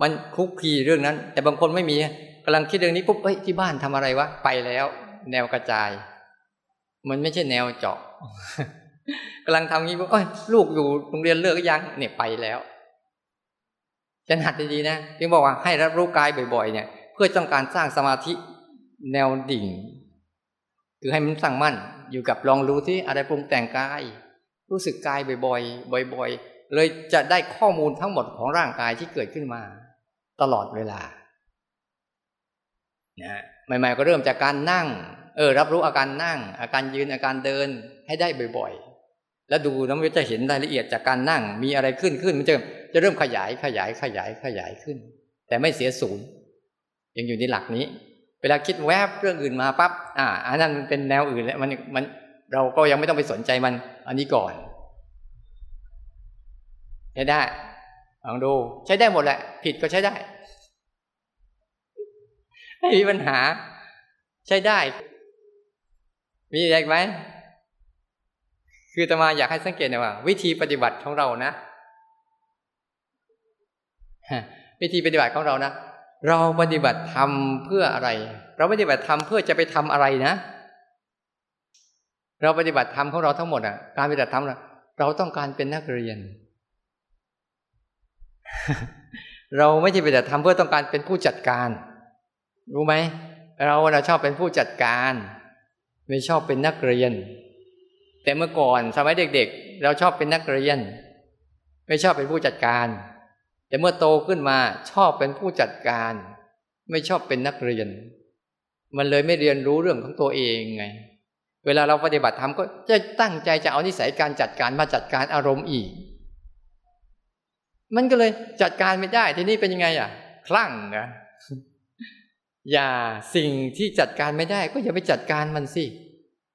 มันคุกคีเรื่องนั้น แต่บางคนไม่มี กำลังคิดเรื่องนี้ปุ๊บเอ้ยที่บ้านทำอะไรวะไปแล้ว แนวกระจาย มันไม่ใช่แนวเจาะกำลังทำงี้ปุ๊บเอ้ยลูกอยู่โรงเรียนเลิกยังเนี่ยไปแล้วจะหัดดีๆนะที่บอกว่าให้รับรู้กายบ่อย ๆ เนี่ย เพื่อต้องการสร้างสมาธิแนวดิ่ง คือให้มันสั่งมั่น อยู่กับลองรู้ที่อะไรปรุงแต่งกาย รู้สึกกายบ่อยๆบ่อย ๆ เลยจะได้ข้อมูลทั้งหมดของร่างกายที่เกิดขึ้นมา ตลอดเวลา นะใหม่ๆก็เริ่มจากการนั่ง เออ รับรู้อาการนั่ง อาการยืนอาการเดินให้ได้บ่อยๆ แล้วดูน้ำมันจะเห็นรายละเอียดจากการนั่งมีอะไรขึ้นขึ้นมันจะจะเริ่มขยายขยายขยายขยายขึ้น แต่ไม่เสียศูนย์ยังอยู่ในหลักนี้ เวลาคิดแวบเรื่องอื่นมาปั๊บอ่าอันนั้นมันเป็นแนวอื่นแล้วมันมันเราก็ยังไม่ต้องไปสนใจมัน อันนี้ก่อนใช้ได้ลองดู ใช้ได้หมดแหละ ผิดก็ใช้ได้ ไม่มีปัญหา ใช้ได้ มีอะไรไหมคือตมาอยากให้สังเกตนะว่า วิธีปฏิบัติของเรานะวิธีปฏิบัติของเรานะเราปฏิบัติธรรมเพื่ออะไร เราปฏิบัติธรรมเพื่อจะไปทำอะไรนะ เราปฏิบัติธรรมของเราทั้งหมดอะ การปฏิบัติธรรมเราต้องการเป็นนักเรียน เราไม่ใช่ปฏิบัติธรรมเพื่อต้องการเป็นผู้จัดการ รู้ไหมเราเราชอบเป็นผู้จัดการ ไม่ชอบเป็นนักเรียน แต่เมื่อก่อนสมัยเด็กๆ เราชอบเป็นนักเรียน ไม่ชอบเป็นผู้จัดการ แต่เมื่อโตขึ้นมาชอบเป็นผู้จัดการ ไม่ชอบเป็นนักเรียน มันเลยไม่เรียนรู้เรื่องของตัวเองไง เวลาเราปฏิบัติธรรมก็จะตั้งใจจะเอานิสัยการจัดการมาจัดการอารมณ์อีก มันก็เลยจัดการไม่ได้ทีนี้เป็นยังไงอะ คลั่งนะ อย่าสิ่งที่จัดการไม่ได้ ก็อย่าไปจัดการมันสิ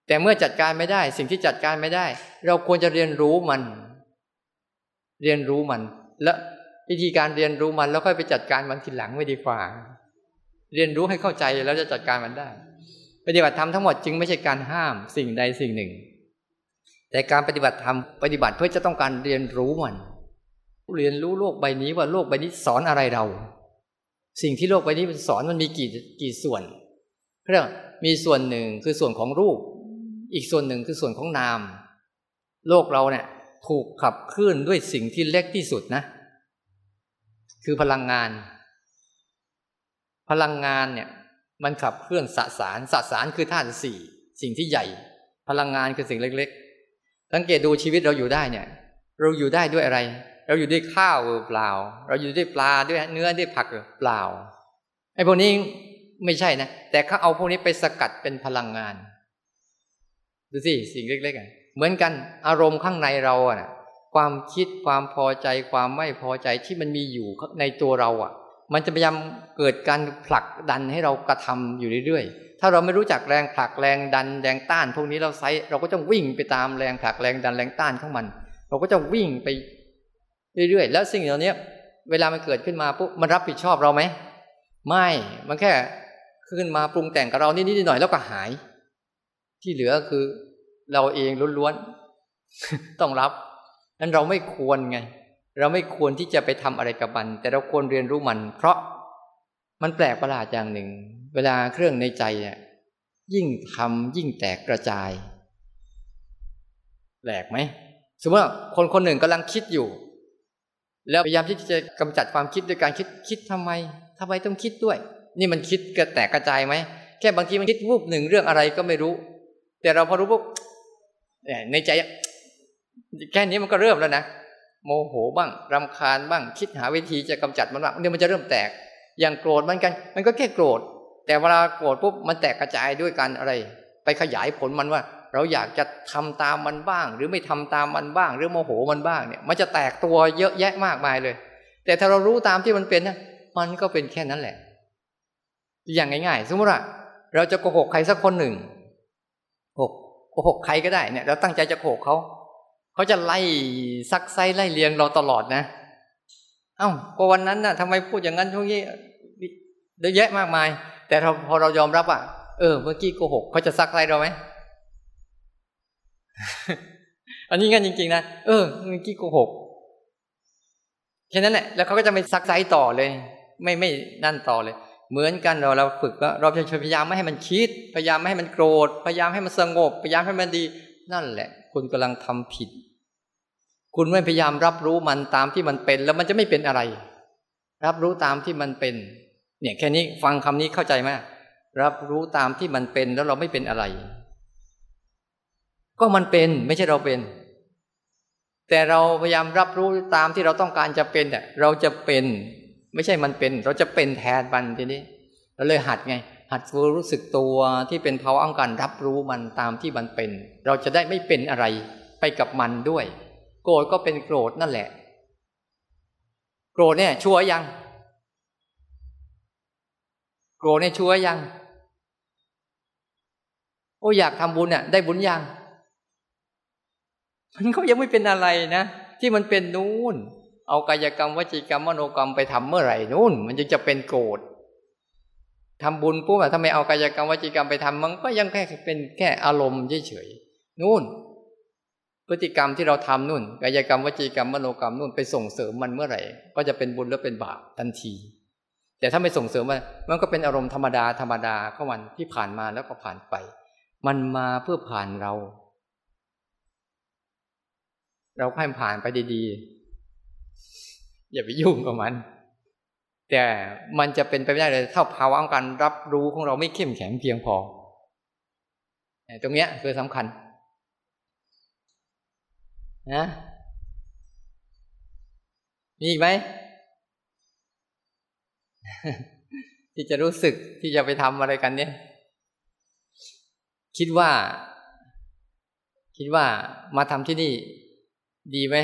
แต่เมื่อจัดการไม่ได้ สิ่งที่จัดการไม่ได้ เราควรจะเรียนรู้มัน เรียนรู้มัน และวิธีการเรียนรู้มันแล้วค่อยไปจัดการมันทีหลังไม่ดีกว่า เรียนรู้ให้เข้าใจแล้วจะจัดการมันได้ ปฏิบัติธรรมทั้งหมดจึงไม่ใช่การห้ามสิ่งใดสิ่งหนึ่ง แต่การปฏิบัติธรรมปฏิบัติเพื่อจะต้องการเรียนรู้มัน เรียนรู้โลกใบนี้ว่าโลกใบนี้สอนอะไรเรา สิ่งที่โลกใบนี้มันสอนมันมีกี่กี่ส่วนเรียกมีส่วนหนึ่งคือส่วนของรูป อีกส่วนหนึ่งคือส่วนของนาม โลกเราเนี่ยถูกขับเคลื่อนด้วยสิ่งที่เล็กที่สุดนะ คือพลังงาน พลังงานเนี่ย มันขับเคลื่อนสสารสสารคือธาตุสี่สิ่งที่ใหญ่ พลังงานคือสิ่งเล็ก ๆ สังเกตดูชีวิตเราอยู่ได้เนี่ย เราอยู่ได้ด้วยอะไร เราอยู่ด้วยข้าวเปล่า เราอยู่ด้วยปลาด้วยเนื้อด้วยผักเปล่าไอ้พวกนี้ไม่ใช่นะ แต่เขาเอาพวกนี้ไปสกัดเป็นพลังงาน ดูสิสิ่งเล็กๆเหมือนกันอารมณ์ข้างในเราอะความคิดความพอใจความไม่พอใจที่มันมีอยู่ในตัวเราอะมันจะพยายามเกิดการผลักดันให้เรากระทำอยู่เรื่อยๆ ถ้าเราไม่รู้จักแรงผลักแรงดันแรงต้าน พวกนี้เราใช้เราก็จะวิ่งไปตามแรงผลักแรงดันแรงต้านของมัน เราก็จะวิ่งไป เรื่อยๆ แล้วสิ่งเหล่านี้เวลามันเกิดขึ้นมาปุ๊บมันรับผิดชอบเราไหมไม่มันแค่ขึ้นมาปรุงแต่งกับเรานิดๆหน่อยๆแล้วก็หาย ที่เหลือคือเราเองล้วนๆต้องรับนั้นเราไม่ควรไง เราไม่ควรที่จะไปทำอะไรกับมัน แต่เราควรเรียนรู้มัน เพราะมันแปลกประหลาดอย่างหนึ่ง เวลาเครื่องในใจเนี่ยยิ่งทำยิ่งแตกกระจาย แปลกไหมสมมติว่าคนคนหนึ่งกำลังคิดอยู่ แล้วพยายามที่จะกำจัดความคิดด้วยการคิดคิดทำไมทำไมต้องคิดด้วย นี่มันคิดกระแตกกระจายไหมแค่บางทีมันคิดวูบหนึ่งเรื่องอะไรก็ไม่รู้ แต่เราพอรู้ปุ๊บในใจแค่นี้มันก็เริ่มแล้วนะโมโหบ้างรำคาญบ้าง คิดหาวิธีจะกำจัดมันบ้างเนี่ยมันจะเริ่มแตก อย่างโกรธมันกัน มันก็แค่โกรธ แต่เวลาโกรธปุ๊บมันแตกกระจายด้วยกันอะไร ไปขยายผลมันว่า เราอยากจะทำตามมันบ้าง หรือไม่ทำตามมันบ้าง หรือโมโหมันบ้างเนี่ย มันจะแตกตัวเยอะแยะมากมายเลย แต่ถ้าเรารู้ตามที่มันเป็นนะมันก็เป็นแค่นั้นแหละ อย่างง่ายๆ สมมติว่าเราจะโกหกใครสักคนหนึ่งโกหกใครก็ได้เนี่ยเราตั้งใจจะโกหกเขาเขาจะไล่ซักไซไล่เลียงเราตลอดนะ เอา้าก็วันนั้นนะ่ะทำไมพูดอย่างนั้นช่วงนี้เยอะแยะมากมาย แต่พอเรายอมรับอะเออ เมื่อกี้โกหกเขาจะซักไล่เราไหม อันนี้งั้นจริงๆนะเออเมื่อกี้โกหกแค่นั้นแหละแล้วเขาก็จะไม่ซักไซต่อเลย ไม่ไม่นั่นต่อเลย เหมือนกันเราเราฝึกว่าเราจะพยายามไม่ให้มันคิด พยายามไม่ให้มันโกรธพยายามให้มันสงบ พยายามให้มันดี นั่นแหละ คุณกำลังทำผิด คุณไม่พยายามรับรู้มันตามที่มันเป็น แล้วมันจะไม่เป็นอะไร รับรู้ตามที่มันเป็น เนี่ยแค่นี้ฟังคำนี้เข้าใจไหมรับรู้ตามที่มันเป็นแล้วเราไม่เป็นอะไร ก็มันเป็นไม่ใช่เราเป็น แต่เราพยายามรับรู้ตามที่เราต้องการจะเป็นเนี่ยเราจะเป็น ไม่ใช่มันเป็น เราจะเป็นแทนมันทีนี้ เราเลยหัดไง หัดรู้สึกตัวที่เป็นภาวะของการรับรู้มันตามที่มันเป็น เราจะได้ไม่เป็นอะไรไปกับมันด้วย โกรธก็เป็นโกรธนั่นแหละ โกรธเนี่ย ชัวยัง โกรธเนี่ยชัวยังโอ้อยากทำบุญเนี่ยได้บุญยัง มันก็ยังไม่เป็นอะไรนะ ที่มันเป็นนู่น เอากายกรรมวจีกรรมมโนกรรมไปทำเมื่อไหร่นู่น มันจะจะเป็นโกรธทำบุญปุ๊บอะทำไมเอากายกรรมวจีกรรมไปทำมันก็ยังแค่เป็นแค่อารมณ์เฉยๆนู่น พฤติกรรมที่เราทำนู่นกายกรรมวจีกรรมมโนกรรมนู่นไปส่งเสริมมันเมื่อไหร่ ก็จะเป็นบุญหรือเป็นบาปทันที แต่ถ้าไม่ส่งเสริมมันมันก็เป็นอารมณ์ธรรมดาธรรมดาเข้ามันที่ผ่านมาแล้วก็ผ่านไป มันมาเพื่อผ่านเรา เราให้ผ่านไปดีๆ อย่าไปยุ่งกับมัน แต่มันจะเป็นไปไม่ได้เลยถ้าภาวะของการรับรู้ของเราไม่เข้มแข็งเพียงพอ ตรงเนี้ยคือสำคัญนะมีอีกไหม ที่จะรู้สึกที่จะไปทำอะไรกันเนี่ย คิดว่า คิดว่ามาทำที่นี่ ดีไหม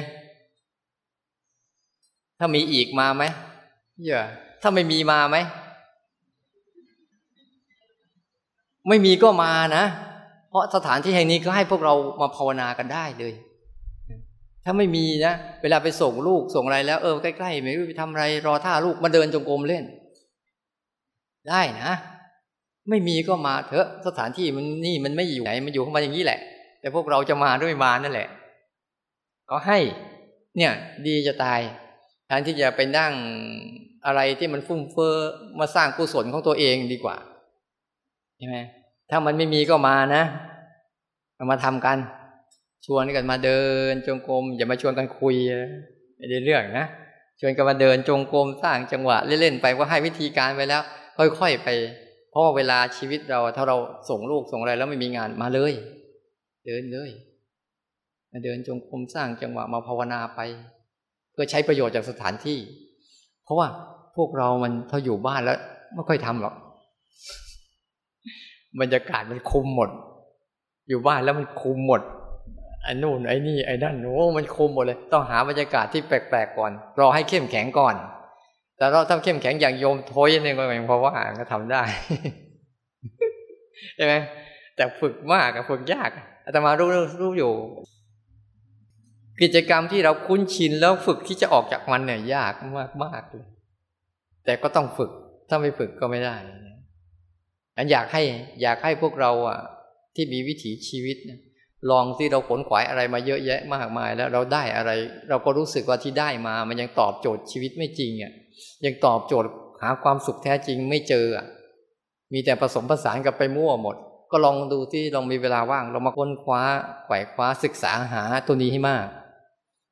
ถ้ามีอีกมาไหมเยอะถ้าไม่มีมาไหม ไม่มีก็มานะ เพราะสถานที่แห่งนี้ก็ให้พวกเรามาภาวนากันได้เลย ถ้าไม่มีนะ เวลาไปส่งลูกส่งอะไรแล้ว เออใกล้ๆไม่รู้ไปทำอะไร รอท่าลูกมาเดินจงกรมเล่น ได้นะ ไม่มีก็มาเถอะ สถานที่มันนี่มันไม่อยู่ไหน มันอยู่ข้ามาอย่างนี้แหละ แต่พวกเราจะมาด้วยมานั่นแหละ ก็ให้ เนี่ยดีจะตายแทนที่จะไปนั่งอะไรที่มันฟุ่มเฟือมาสร้างกุศลของตัวเองดีกว่าใช่ไหมถ้ามันไม่มีก็มานะมาทำกัน ชวนกันมาเดินจงกรมอย่ามาชวนกันคุยในเรื่องนะชวนกันมาเดินจงกรมสร้างจังหวะเล่นๆไปก็ให้วิธีการไปแล้ว ค่อยๆไป เพราะว่าเวลาชีวิตเราถ้าเราส่งลูกส่งอะไรแล้วไม่มีงานมาเลย เดินเลย เดินจงกรมสร้างจังหวะมาภาวนาไป เพื่อใช้ประโยชน์จากสถานที่ เพราะว่าพวกเรามันถ้าอยู่บ้านแล้ว ไม่ค่อยทำหรอกบรรยากาศมันคุมหมด อยู่บ้านแล้วมันคุมหมดไอ้นู่นไอ้นี่ไอ้นั่นโอ้มันคุมหมดเลย ต้องหาบรรยากาศที่แปลกๆก่อนรอให้เข้มแข็งก่อน แต่เราถ้าเข้มแข็งอย่างโยมโทยนี่ก็ยังพอว่าก็ทำได้ใช่ไหมแต่ฝึกมากกับฝึกยากอาตมารู้รู้อยู่ กิจกรรมที่เราคุ้นชินแล้วฝึกที่จะออกจากมันเนี่ยยากมากมากเลยแต่ก็ต้องฝึกถ้าไม่ฝึกก็ไม่ได้อันอยากให้อยากให้พวกเราอะ ที่มีวิถีชีวิตเนี่ยลองที่เราขนขวายอะไรมาเยอะแยะมากมาย แล้วเราได้อะไร เราก็รู้สึกว่าที่ได้มา มันยังตอบโจทย์ชีวิตไม่จริงอะยังตอบโจทย์หาความสุขแท้จริงไม่เจออะมีแต่ผสมผสานกับไปมั่วหมด ก็ลองดูที่ลองมีเวลาว่าง เรามาค้นคว้าไขว่คว้าศึกษาหาตัวนี้ให้มาก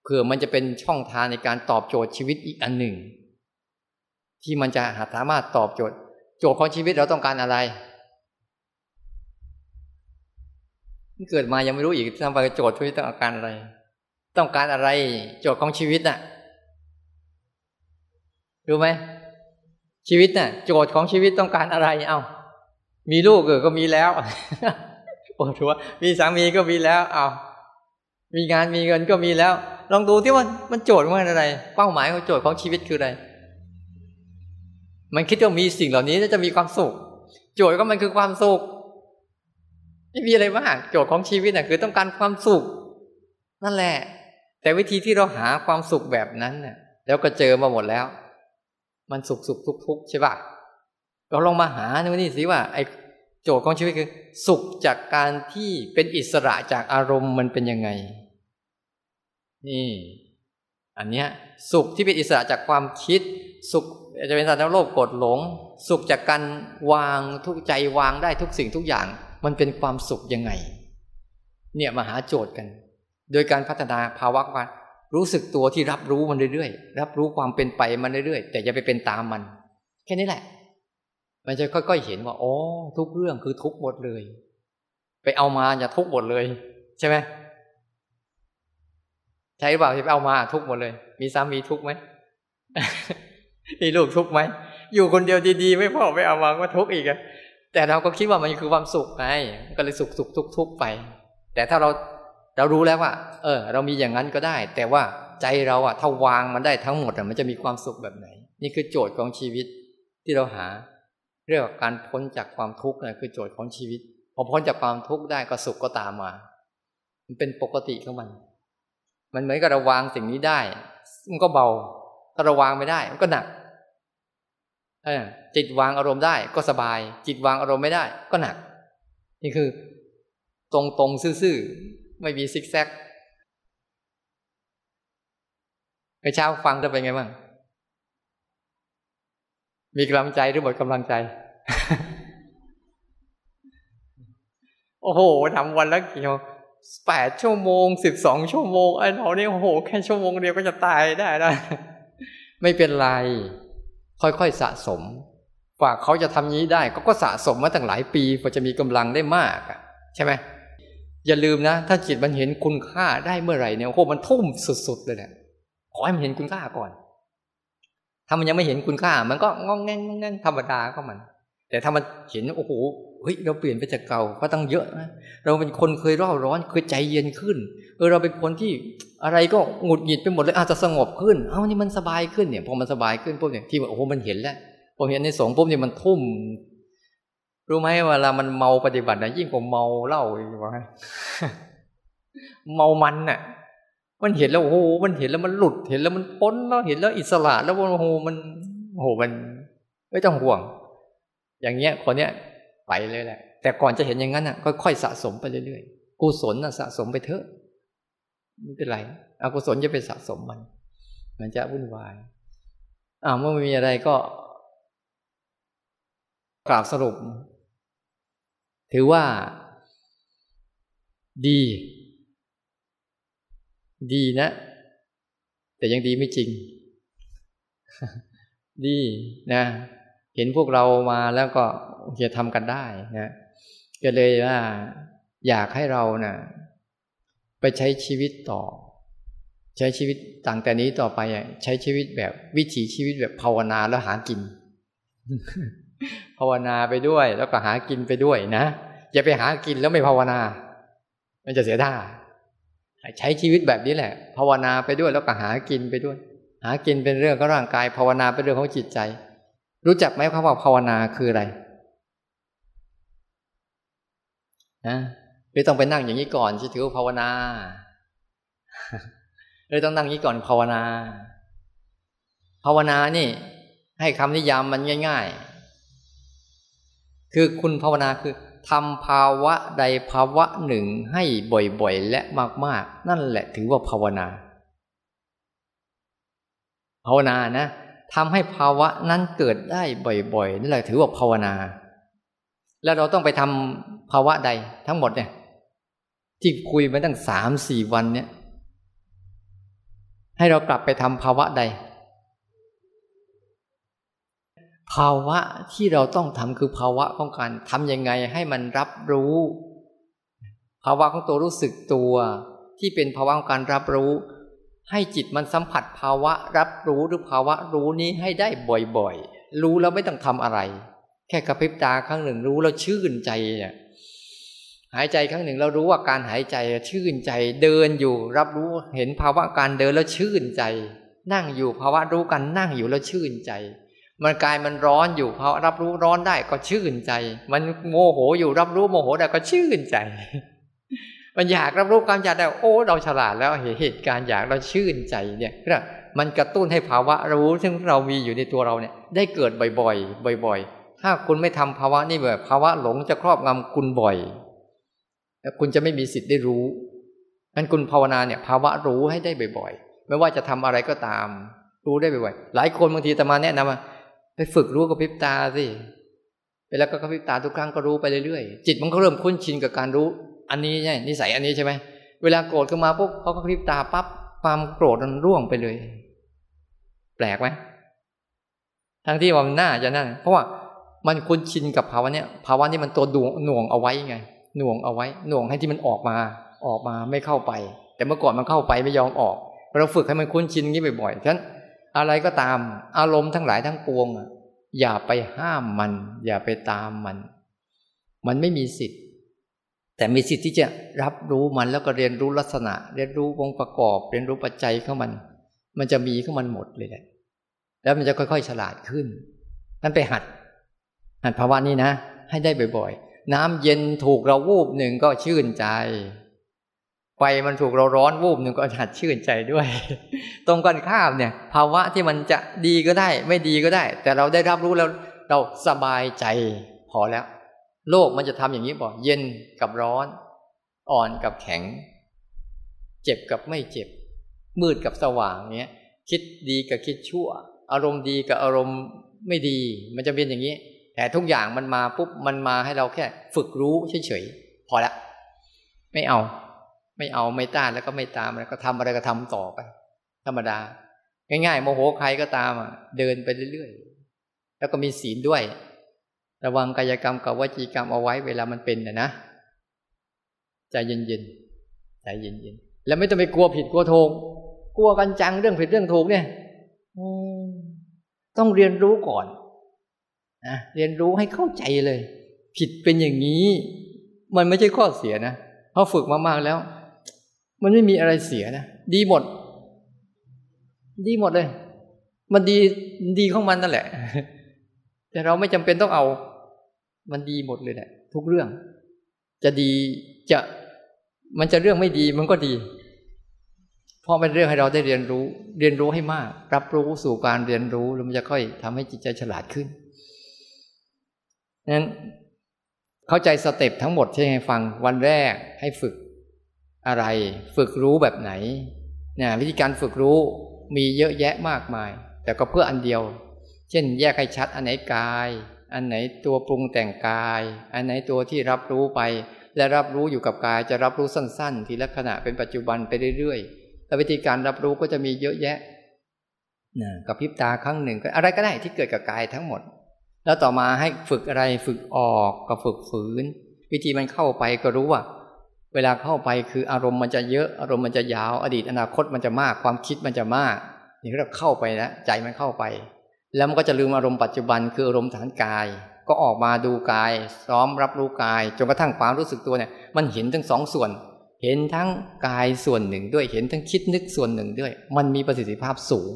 เผื่อมันจะเป็นช่องทางในการตอบโจทย์ชีวิตอีกอันหนึ่ง ที่มันจะหาสามารถตอบโจทย์ โจทย์ของชีวิตเราต้องการอะไรเกิดมายังไม่รู้อีกทำไปโจทย์ชีวิตต้องการอะไร ต้องการอะไร โจทย์ของชีวิตน่ะ รู้ไหมชีวิตน่ะ โจทย์ของชีวิตต้องการอะไร เอา้ามีลูกเออก็มีแล้วปวดหัวมีสามีก็มีแล้ว เอามีงานมีเงินก็มีแล้ว ลองดูที่ว่ามันโจทย์ว่าอะไร เป้าหมายของโจทย์ของชีวิตคืออะไร มันคิดว่ามีสิ่งเหล่านี้จะมีความสุข โจทย์ก็มันคือความสุขไม่มีอะไรมากโจทย์ของชีวิตน่ะคือต้องการความสุข นั่นแหละ แต่วิธีที่เราหาความสุขแบบนั้นเนี่ยแล้วก็เจอมาหมดแล้ว มันสุขสุขทุกทุกใช่ปะเราลองมาหาในวันนี้สิว่าไอ้โจทย์ของชีวิตคือ สุขจากการที่เป็นอิสระจากอารมณ์มันเป็นยังไง นี่ อันเนี้ยสุขที่เป็นอิสระจากความคิด สุขจะเป็นสารโลภกดหลง สุขจากการวางทุกใจวางได้ทุกสิ่งทุกอย่าง มันเป็นความสุขยังไง เนี่ยมาหาโจทย์กัน โดยการพัฒนาภาวะการรู้สึกตัวที่รับรู้มันเรื่อยๆ รับรู้ความเป็นไปมันเรื่อยๆ แต่อย่าไปเป็นตามมัน แค่นี้แหละ มันจะค่อยๆเห็นว่าอ๋อทุกเรื่องคือทุกหมดเลย ไปเอามาอย่าทุกหมดเลย ใช่ไหม ใช่หรือเปล่าที่เอามาทุกหมดเลย มีสามีทุกไหมมีลูกทุกไหมอยู่คนเดียวดีๆไม่พอไปเอามาก็ทุกอีกอะแต่เราก็คิดว่ามันคือความสุขไงก็เลยสุขสุขทุกทุกไป แต่ถ้าเราเรารู้แล้วว่า เออ เรามีอย่างนั้นก็ได้ แต่ว่าใจเราอะถ้าวางมันได้ทั้งหมดอะมันจะมีความสุขแบบไหน นี่คือโจทย์ของชีวิตที่เราหา เรื่องการพ้นจากความทุกข์นะคือโจทย์ของชีวิตพอพ้นจากความทุกข์ได้ก็สุขก็ตามมา มันเป็นปกติของมัน มันเหมือนกับเราวางสิ่งนี้ได้ มันก็เบา ถ้าเราวางไม่ได้ มันก็หนักจิตวางอารมณ์ได้ก็สบาย จิตวางอารมณ์ไม่ได้ ก็หนัก นี่คือ ตรงตรงซื่อๆ ไม่มีซิกแซกไปเช้าฟังจะเป็นไงบ้าง มีกำลังใจหรือหมดกำลังใจ โอ้โหทำวันละกี่ชั่ว แปดชั่วโมงสิบสองชั่วโมงไอ้เราเนี่ยโอ้โห แค่ชั่วโมงเดียวก็จะตายได้ได้ไม่เป็นไร ค่อยๆสะสม กว่าเขาจะทำนี้ได้เขาก็สะสมมาตั้งหลายปีกว่าจะมีกำลังได้มากใช่ไหมอย่าลืมนะ ถ้าจิตมันเห็นคุณค่าได้เมื่อไหร่เนี่ยโอ้โหมันทุ่มสุดๆเลยแหละขอให้มันเห็นคุณค่าก่อน ถ้ามันยังไม่เห็นคุณค่า มันก็งองแงงงธรรมดาก็มัน แต่ถ้ามันเห็นโอ้โห เฮ้ยเราเปลี่ยนไปจากเก่าก็ตั้งเยอะนะเราเป็นคนเคยร้อนร้อนเคยใจเย็นขึ้นเออเราเป็นคนที่อะไรก็หงุดหงิดไปหมดเลยอาจจะสงบขึ้นเอ้านี่มันสบายขึ้นเนี่ยพอมันสบายขึ้นปุ๊บเนี่ยที่โอ้โหมันเห็นแล้วพอเห็นในสงปุ๊บเนี่ยมันทุ่ม รู้ไหมเวลามันเมาปฏิบัตินะยิ่งกว่าเมาเหล้าอีกว่าเมามันน่ะ มันเห็นแล้วโอ้โหมันเห็นแล้วมันหลุดเห็นแล้วมันพ้นแล้วเห็นแล้วอิสระแล้วโอ้โหมันโอ้โหมันไม่ต้องห่วง อย่างเงี้ยคนเนี้ย ไปเลยแหละ แต่ก่อนจะเห็นอย่างนั้นอะค่อยๆสะสมไปเรื่อยๆกุศลน่ะสะสมไปเถอะไม่เป็นไรอกุศลจะไปสะสมมัน มันจะวุ่นวายอ่าเมื่อไม่มีอะไรก็กล่าวสรุป ถือว่าดี ดีนะ แต่ยังดีไม่จริง ดีนะ เห็นพวกเรามาแล้วก็ จะทำกันได้นะก็เลยว่าอยากให้เรานะ่ะ ไปใช้ชีวิตต่อ ใช้ชีวิตต่างแต่นี้ต่อไปใช้ชีวิตแบบวิถีชีวิตแบบภาวนาแล้วหากิน ภาวนาไปด้วย แล้วก็หากินไปด้วยนะอย่าไปหากินแล้วไม่ภาวนา มันจะเสียท่าใช้ชีวิตแบบนี้แหละ ภาวนาไปด้วยแล้วก็หากินไปด้วย หากินเป็นเรื่องของร่างกาย ภาวนาเป็นเรื่องของจิตใจ รู้จักไหมคำว่าภาวนาคืออะไร นะหรือต้องไปนั่งอย่างนี้ก่อนที่ถือว่าภาวนาหรือต้องนั่งนี้ก่อนภาวนา ภาวนานี่ ให้คำนิยามมันง่าย ๆ คือคุณภาวนาคือทำภาวะใดภาวะหนึ่งให้บ่อยๆ และมากๆ นั่นแหละถือว่าภาวนา ภาวนานะทำให้ภาวะนั้นเกิดได้บ่อยๆ นั่นแหละถือว่าภาวนา แล้วเราต้องไปทำภาวะใดทั้งหมดเนี่ย ที่คุยมาตั้งสามสี่วันเนี่ย ให้เรากลับไปทำภาวะใด ภาวะที่เราต้องทำคือภาวะของการทำยังไงให้มันรับรู้ ภาวะของตัวรู้สึกตัว ที่เป็นภาวะของการรับรู้ ให้จิตมันสัมผัสภาวะรับรู้หรือภาวะรู้นี้ให้ได้บ่อยๆ รู้แล้วไม่ต้องทำอะไร แค่กระพริบตาครั้งหนึ่งรู้แล้วชื่นใจเนี่ยหายใจครั้งหนึ่งเรารู้ว่าการหายใจชื่นใจเดินอยู่ รับรู้เห็นภาวะการเดินแล้วชื่นใจ นั่งอยู่ภาวะรู้กันนั่งอยู่แล้วชื่นใจ มันกายมันร้อนอยู่พอรับรู้ร้อนได้ก็ชื่นใจ มันโมโหอยู่รับรู้โมโหได้ก็ชื่นใจ มันอยากรับรู้ความอยากได้โอ้เราฉลาดแล้วเหตุการณ์อยากเราชื่นใจเนี่ยมันกระตุ้นให้ภาวะรู้ซึ่งเรามีอยู่ในตัวเราเนี่ยได้เกิดบ่อยๆบ่อย ๆ ถ้าคุณไม่ทำภาวะนี่แบบภาวะหลงจะครอบงำคุณบ่อย แล้วคุณจะไม่มีสิทธิ์ได้รู้งั้นคุณภาวนาเนี่ย ภาวะรู้ให้ได้บ่อย ๆ ไม่ว่าจะทำอะไรก็ตาม รู้ได้บ่อยๆหลายคนบางทีตมาแนะนำว่าไปฝึกรู้กับพริบตาสิเวลาก็กระพริบตาทุกครั้งก็รู้ไปเรื่อยๆจิตมันก็เริ่มคุ้นชินกับการรู้ อันนี้ใช่นิสัยอันนี้ใช่ไหมเวลาโกรธขึ้นมาปุ๊บเขาก็พริบตาปั๊บความโกรธมันร่วงไปเลย แปลกไหมทั้งที่ว่ามันน่าจะนั่นเพราะว่า มันคุ้นชินกับภาวะเนี้ยภาวะนี้มันตัวดวงหน่วงเอาไว้ไงหน่วงเอาไว้หน่วงให้ที่มันออกมาออกมาไม่เข้าไป แต่เมื่อก่อนมันเข้าไปไม่ยอมออก เราฝึกให้มันคุ้นชินงี้บ่อยๆฉะนั้นอะไรก็ตาม อารมณ์ทั้งหลายทั้งปวงอย่าไปห้ามมัน อย่าไปตามมัน มันไม่มีสิทธิ์ แต่มีสิทธิ์ที่จะรับรู้มันแล้วก็เรียนรู้ลักษณะ เรียนรู้องค์ประกอบ เรียนรู้ปัจจัยของมัน มันจะมีของมันหมดเลยแหละแล้วมันจะค่อยๆฉลาดขึ้นนั่นไปหัด หัดภาวะนี้นะ ให้ได้บ่อยๆ น้ำเย็นถูกเราวูบหนึ่งก็ชื่นใจไฟมันถูกเราร้อนวูบหนึ่งก็หัดชื่นใจด้วย ตรงกันข้ามเนี่ย ภาวะที่มันจะดีก็ได้ ไม่ดีก็ได้ แต่เราได้รับรู้แล้วเราสบายใจพอแล้ว โลกมันจะทำอย่างนี้บอกเย็นกับร้อน อ่อนกับแข็ง เจ็บกับไม่เจ็บ มืดกับสว่างเนี้ยคิดดีกับคิดชั่ว อารมณ์ดีกับอารมณ์ไม่ดี มันจะเป็นอย่างนี้ แต่ทุกอย่างมันมาปุ๊บมันมาให้เราแค่ ฝึกรู้เฉยๆพอละ ไม่เอา ไม่เอาไม่ต้านแล้วก็ไม่ตามแล้วก็ทำอะไรก็ทำต่อไป ธรรมดา ง่ายๆโมโหใครก็ตามอะเดินไปเรื่อยๆ แล้วก็มีศีลด้วย ระวังกายกรรมกับวจีกรรมเอาไว้เวลามันเป็นนะนะใจเย็นๆใจเย็นๆแล้วไม่ต้องไปกลัวผิดกลัวถูกกลัวกันจังเรื่องผิดเรื่องถูกเนี่ยต้องเรียนรู้ก่อน นะเรียนรู้ให้เข้าใจเลย ผิดเป็นอย่างนี้ มันไม่ใช่ข้อเสียนะเพราะฝึกมากๆแล้ว มันไม่มีอะไรเสียนะดีหมด ดีหมดเลย มันดีดีของมันนั่นแหละ แต่เราไม่จำเป็นต้องเอา มันดีหมดเลยแหละทุกเรื่อง จะดีจะมันจะเรื่องไม่ดีมันก็ดีเพราะเป็นเรื่องให้เราได้เรียนรู้ เรียนรู้ให้มาก รับรู้สู่การเรียนรู้แล้วมันจะค่อยทำให้จิตใจฉลาดขึ้น นั้นเข้าใจสเต็ปทั้งหมดที่ให้ฟังวันแรกให้ฝึกอะไร ฝึกรู้แบบไหนเนี่ยวิธีการฝึกรู้มีเยอะแยะมากมาย แต่ก็เพื่ออันเดียว เช่น แยกให้ชัดอันไหนกาย อันไหนตัวปรุงแต่งกาย อันไหนตัวที่รับรู้ไป และรับรู้อยู่กับกายจะรับรู้สั้นๆ ทีละขณะเป็นปัจจุบันไปเรื่อยๆแล้ววิธีการรับรู้ก็จะมีเยอะแยะนะกับพริบตาครั้งหนึ่งอะไรก็ได้ที่เกิดกับกายทั้งหมด แล้วต่อมาให้ฝึกอะไรฝึกออกกับฝึกฝืน วิธีมันเข้าไปก็รู้ว่า เวลาเข้าไปคืออารมณ์มันจะเยอะอารมณ์มันจะยาว อดีตอนาคตมันจะมากความคิดมันจะมากนี่เราเข้าไปแล้วใจมันเข้าไป แล้วมันก็จะลืมอารมณ์ปัจจุบันคืออารมณ์ฐานกาย ก็ออกมาดูกาย ซ้อมรับรู้กายจนกระทั่งความรู้สึกตัวเนี่ย มันเห็นทั้งสองส่วน เห็นทั้งกายส่วนหนึ่งด้วยเห็นทั้งคิดนึกส่วนหนึ่งด้วย มันมีประสิทธิภาพสูง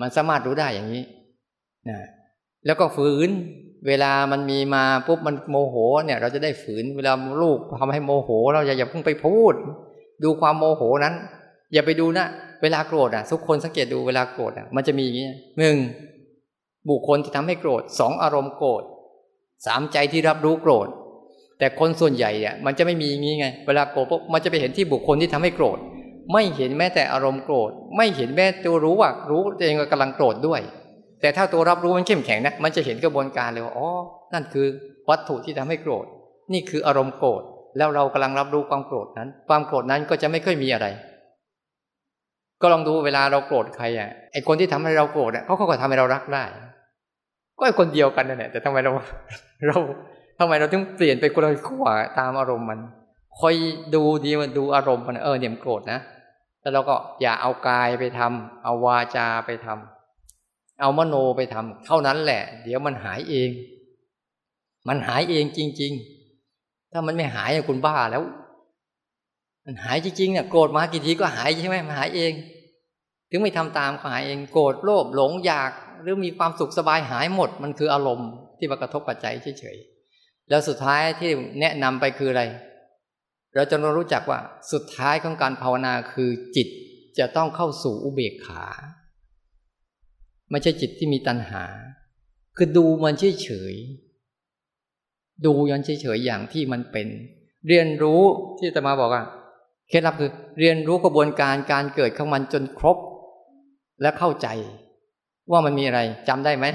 มันสามารถรู้ได้อย่างนี้นะ แล้วก็ฝืน เวลามันมีมาปุ๊บมันโมโหเนี่ย เราจะได้ฝืน เวลาลูกทำให้โมโห เราอย่าอย่าเพิ่งไปพูด ดูความโมโหนั้น อย่าไปดูนะเวลาโกรธอะ ทุกคนสังเกตดูเวลาโกรธอะ มันจะมีอย่างนี้หนึ่งบุคคลที่ทำให้โกรธสองอารมณ์โกรธสามใจที่รับรู้โกรธ แต่คนส่วนใหญ่เนี่ยมันจะไม่มีอย่างนี้ไง เวลาโกรธปุ๊บมันจะไปเห็นที่บุคคลที่ทำให้โกรธ ไม่เห็นแม้แต่อารมณ์โกรธ ไม่เห็นแม้ตัวรู้ว่ารู้ตัวเองกำลังโกรธด้วย แต่ถ้าตัวรับรู้มันเข้มแข็งนะมันจะเห็นกระบวนการเลยว่าอ๋อนั่นคือวัตถุที่ทำให้โกรธ นี่คืออารมณ์โกรธแล้วเรากำลังรับรู้ความโกรธนั้น ความโกรธนั้นก็จะไม่ค่อยมีอะไร ก็ลองดูเวลาเราโกรธใครอะไอคนที่ทำให้เราโกรธเนี่ยเขาก็ทำให้เรารักได้ ก็ไอคนเดียวกันนั่นแหละแต่ทำไมเราเราทำไมเราต้องเปลี่ยนไปคนละขั้วตามอารมณ์มันคอยดูดีมันดูอารมณ์มันเออเนี่ยมโกรธนะแล้วเราก็อย่าเอากายไปทำเอาวาจาไปทำ เอามโนไปทำเท่านั้นแหละ เดี๋ยวมันหายเอง มันหายเองจริง ๆ ถ้ามันไม่หายคุณบ้าแล้ว มันหายจริงๆเนี่ยโกรธมากี่ทีก็หายใช่ไหมมันหายเอง ถึงไม่ทำตามก็หายเองโกรธโลภหลงอยากหรือมีความสุขสบายหายหมด มันคืออารมณ์ที่มากระทบกับใจเฉยๆแล้วสุดท้ายที่แนะนำไปคืออะไร เราจะรู้จักว่าสุดท้ายของการภาวนาคือจิตจะต้องเข้าสู่อุเบกขา ไม่ใช่จิตที่มีตัณหา คือดูมันเฉยๆดูยันเฉยๆอย่างที่มันเป็น เรียนรู้ที่จะมาบอกว่าเคล็ดลับคือ เรียนรู้กระบวนการการเกิดของมันจนครบ และเข้าใจ ว่ามันมีอะไรจำได้ไหม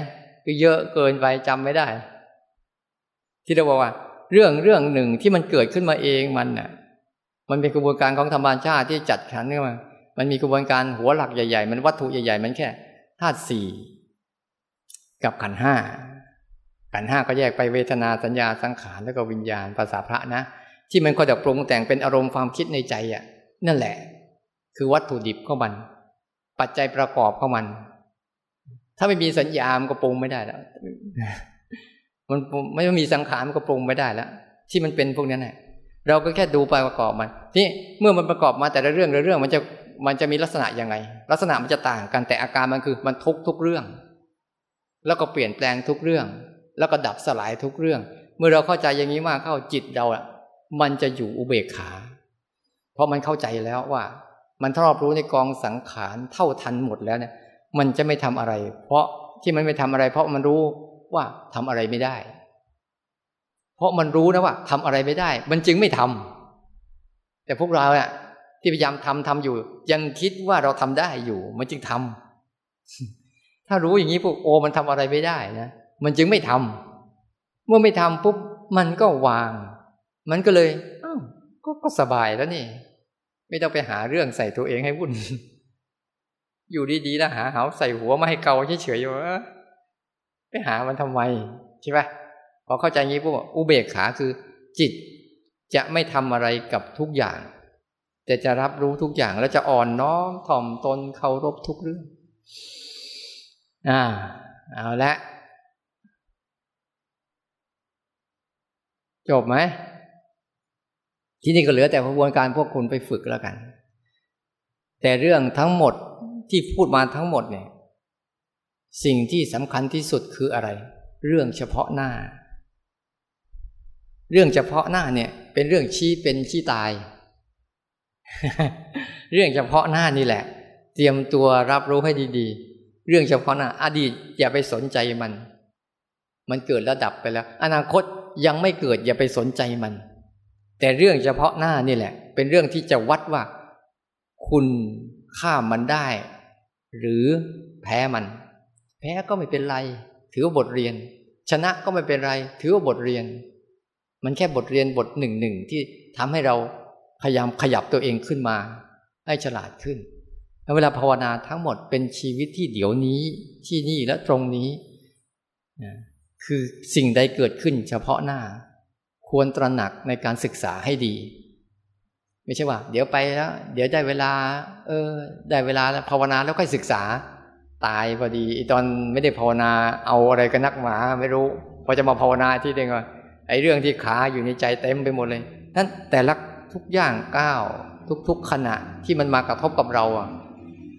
คือเยอะเกินไปจำไม่ได้ ที่เราบอกว่า เรื่องเรื่องหนึ่งที่มันเกิดขึ้นมาเองมันน่ะ มันเป็นกระบวนการของธรรมชาติที่จัดขันขึ้นมามันมีกระบวนการหัวหลักใหญ่ๆ มันวัตถุใหญ่ๆ มันแค่ ธาตุสี่กับขันห้าขันห้าก็แยกไปเวทนาสัญญาสังขารแล้วก็วิญญาณภาษาพระนะ ที่มันก็จะปรุงแต่งเป็นอารมณ์ความคิดในใจอะ นั่นแหละ คือวัตถุดิบของมัน ปัจจัยประกอบของมัน ถ้าไม่มีสัญญา มันก็ปรุงไม่ได้แล้วมันไม่มีสังขารมันก็ปรุงไม่ได้แล้วที่มันเป็นพวกนั้นแหละเราก็แค่ดูไปประกอบมัน ที่เมื่อมันประกอบมาแต่ละเรื่องละเรื่องมันจะ มันจะมีลักษณะยังไง ลักษณะมันจะต่างกันแต่อาการมันคือมันทุกทุกเรื่อง แล้วก็เปลี่ยนแปลงทุกเรื่อง แล้วก็ดับสลายทุกเรื่อง เมื่อเราเข้าใจอย่างนี้มากเข้าจิตเราอะ มันจะอยู่อุเบกขา เพราะมันเข้าใจแล้วว่า มันทรอบรู้ในกองสังขารเท่าทันหมดแล้วเนี่ย มันจะไม่ทำอะไร เพราะที่มันไม่ทำอะไร เพราะมันรู้ว่าทำอะไรไม่ได้ เพราะมันรู้นะว่าทำอะไรไม่ได้ มันจึงไม่ทำแต่พวกเราเนี่ย ที่พยายามทำทำอยู่ ยังคิดว่าเราทำได้อยู่ มันจึงทำถ้ารู้อย่างนี้พวกโอมันทำอะไรไม่ได้นะมันจึงไม่ทำเมื่อไม่ทำปุ๊บมันก็วาง มันก็เลยอ้าวก็ก็สบายแล้วนี่ ไม่ต้องไปหาเรื่องใส่ตัวเองให้วุ่น อยู่ดีๆแล้วหาเหาใส่หัวมาให้เกาเฉยๆอยู่ไปหามันทำไมใช่ปะพอเข้าใจงี้ปุ๊บอุเบกขาคือ จิตจะไม่ทำอะไรกับทุกอย่าง แต่จะรับรู้ทุกอย่างแล้วจะอ่อนน้อมถ่อมตนเคารพทุกเรื่อง อ่า เอาละ จบไหม ที่นี่ก็เหลือแต่กระบวนการพวกคุณไปฝึกแล้วกัน แต่เรื่องทั้งหมดที่พูดมาทั้งหมดเนี่ย สิ่งที่สำคัญที่สุดคืออะไร เรื่องเฉพาะหน้า เรื่องเฉพาะหน้าเนี่ย เป็นเรื่องชี้เป็นชี้ตาย เรื่องเฉพาะหน้านี่แหละ เตรียมตัวรับรู้ให้ดีๆ เรื่องเฉพาะหน้า อดีตอย่าไปสนใจมัน มันเกิดระดับไปแล้ว อนาคตยังไม่เกิดอย่าไปสนใจมัน แต่เรื่องเฉพาะหน้านี่แหละ เป็นเรื่องที่จะวัดว่า คุณข้ามมันได้ หรือแพ้มัน แพ้ก็ไม่เป็นไร ถือว่าบทเรียน ชนะก็ไม่เป็นไร ถือว่าบทเรียน มันแค่บทเรียนบทหนึ่งหนึ่งที่ทำให้เรา พยายามขยับตัวเองขึ้นมา ให้ฉลาดขึ้นแล้วเวลาภาวนาทั้งหมดเป็นชีวิตที่เดี๋ยวนี้ที่นี่และตรงนี้นะคือสิ่งใดเกิดขึ้นเฉพาะหน้า ควรตระหนักในการศึกษาให้ดี ไม่ใช่ว่า เดี๋ยวไปแล้ว เดี๋ยวได้เวลา เออ ได้เวลาแล้วภาวนาแล้วค่อยศึกษา ตายพอดีตอนไม่ได้ภาวนาเอาอะไรกันนักหมาไม่รู้พอจะมาภาวนาที่เด้งว่าไอ้เรื่องที่ขาอยู่ในใจเต็มไปหมดเลยนั้นแต่ละ ทุกอย่างก้าวทุก ๆขณะที่มันมากระทบกับเราอะ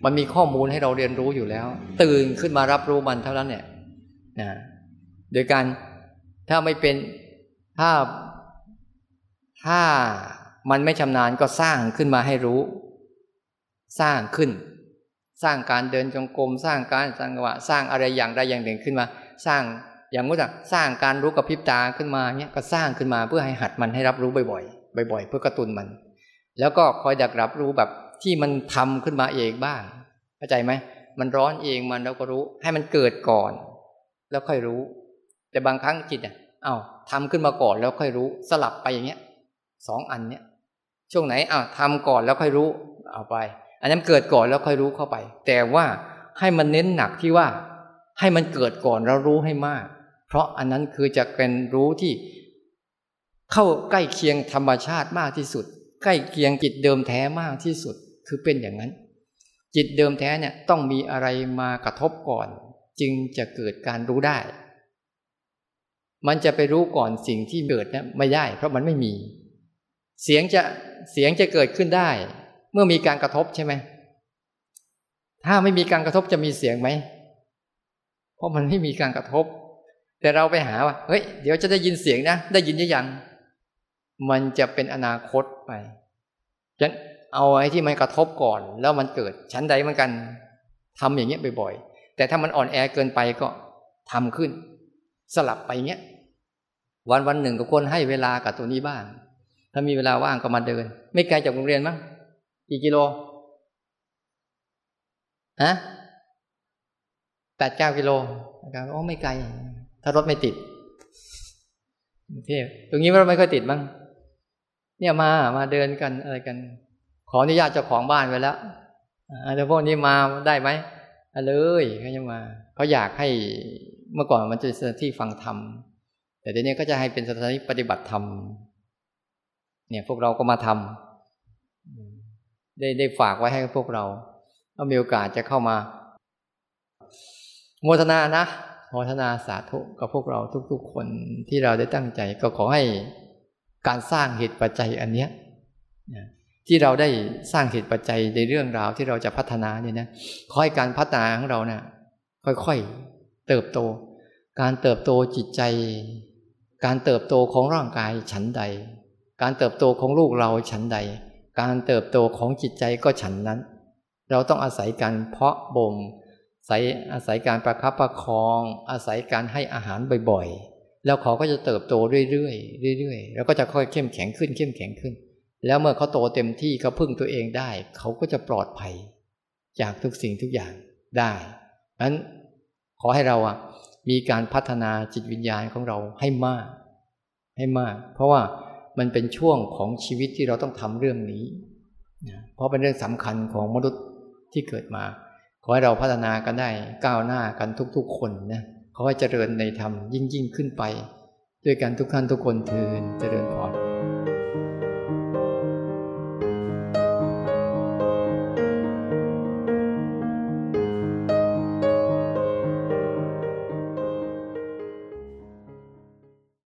มันมีข้อมูลให้เราเรียนรู้อยู่แล้ว ตื่นขึ้นมารับรู้มันเท่านั้นเนี่ยนะโดยการถ้าไม่เป็นถ้าถ้ามันไม่ชำนาญก็สร้างขึ้นมาให้รู้ สร้างขึ้น สร้างการเดินจงกรมสร้างการสังวะสร้างอะไรอย่างใดอย่างหนึ่งขึ้นมา สร้างอย่างว่าสร้างการรู้กับพริบตาขึ้นมาเนี้ยก็สร้างขึ้นมาเพื่อให้หัดมันให้รับรู้บ่อยๆ บ่อยๆ เพื่อกระตุ้นมัน แล้วก็คอยดักรับรู้แบบที่มันทำขึ้นมาเองบ้างเข้าใจไหมมันร้อนเองมันเราก็รู้ ให้มันเกิดก่อน แล้วค่อยรู้ แต่บางครั้งจิตอะเอา้าทำขึ้นมาก่อนแล้วค่อยรู้สลับไปอย่างเงี้ยสองอันเนี้ยช่วงไหนอ้าวทำก่อนแล้วค่อยรู้เอาไป อันนั้นเกิดก่อนแล้วค่อยรู้เข้าไป แต่ว่าให้มันเน้นหนักที่ว่าให้มันเกิดก่อนแล้วรู้ให้มาก เพราะอันนั้นคือจะเป็นรู้ที่ เข้าใกล้เคียงธรรมชาติมากที่สุด ใกล้เคียงจิตเดิมแท้มากที่สุด คือเป็นอย่างนั้น จิตเดิมแท้เนี่ยต้องมีอะไรมากระทบก่อน จึงจะเกิดการรู้ได้ มันจะไปรู้ก่อนสิ่งที่เกิดเนี่ยไม่ได้ เพราะมันไม่มี เสียงจะเสียงจะเกิดขึ้นได้ เมื่อมีการกระทบใช่ไหมถ้าไม่มีการกระทบจะมีเสียงไหม เพราะมันไม่มีการกระทบ แต่เราไปหาว่า เฮ้ย เดี๋ยวจะได้ยินเสียงนะ ได้ยินยัง มันจะเป็นอนาคตไปฉะนั้นเอาไอ้ที่มันกระทบก่อน แล้วมันเกิดชั้นใดเหมือนกันทำอย่างเงี้ยบ่อยๆแต่ถ้ามันอ่อนแอเกินไปก็ทำขึ้น สลับไปเงี้ยวันวันหนึ่งก็ควรให้เวลากับตัวนี้บ้าง ถ้ามีเวลาว่างก็มาเดิน ไม่ไกลจากโรงเรียนมั้งกี่กิโลฮะแปดเก้ากิโลนะครับโอ้ไม่ไกล ถ้ารถไม่ติดเทพตรงนี้มันไม่ค่อยติดบ้าง เนี่ยมามาเดินกันอะไรกัน ขออนุญาตเจ้าของบ้านไว้แล้วแต่พวกนี้มาได้ไหมเลยเขาจะมาเขาอยากให้เมื่อก่อนมันจะสถานที่ฟังธรรมแต่เดี๋ยวนี้ก็จะให้เป็นสถานที่ปฏิบัติธรรมเนี่ยพวกเราก็มาทำได้ได้ฝากไว้ให้พวกเราถ้ามีโอกาสจะเข้ามาโมทนานะโมทนาสาธุกับพวกเราทุก ๆ คนที่เราได้ตั้งใจ ก็ขอให้ การสร้างเหตุปัจจัยอันเนี้ยที่เราได้สร้างเหตุปัจจัยในเรื่องราวที่เราจะพัฒนาเนี่ยนะขอให้การพัฒนาของเราเนะี่ยค่อยๆเติบโต การเติบโตจิตใจ การเติบโตของร่างกายฉันใด การเติบโตของลูกเราฉันใด การเติบโตของจิตใจก็ฉันนั้น เราต้องอาศัยการเพาะบ่มอาศัยอาศัยการประคับประคอง อาศัยการให้อาหารบ่อยๆ แล้วเขาก็จะเติบโตเรื่อยๆเรื่อยๆแล้วก็จะค่อยเข้มแข็งขึ้นเข้มแข็งขึ้น แล้วเมื่อเขาโตเต็มที่เขาพึ่งตัวเองได้ เขาก็จะปลอดภัย จากทุกสิ่งทุกอย่างได้นั้นขอให้เราอะมีการพัฒนาจิตวิญญาณของเราให้มาก ให้มาก เพราะว่ามันเป็นช่วงของชีวิตที่เราต้องทำเรื่องนี้ เพราะเป็นเรื่องสำคัญของมนุษย์ที่เกิดมา ขอให้เราพัฒนากันได้ก้าวหน้ากันทุกๆคนนะ ขอให้เจริญในธรรมยิ่งยิ่งขึ้นไป ด้วยกันทุกท่านทุกคนเทินเจริญพร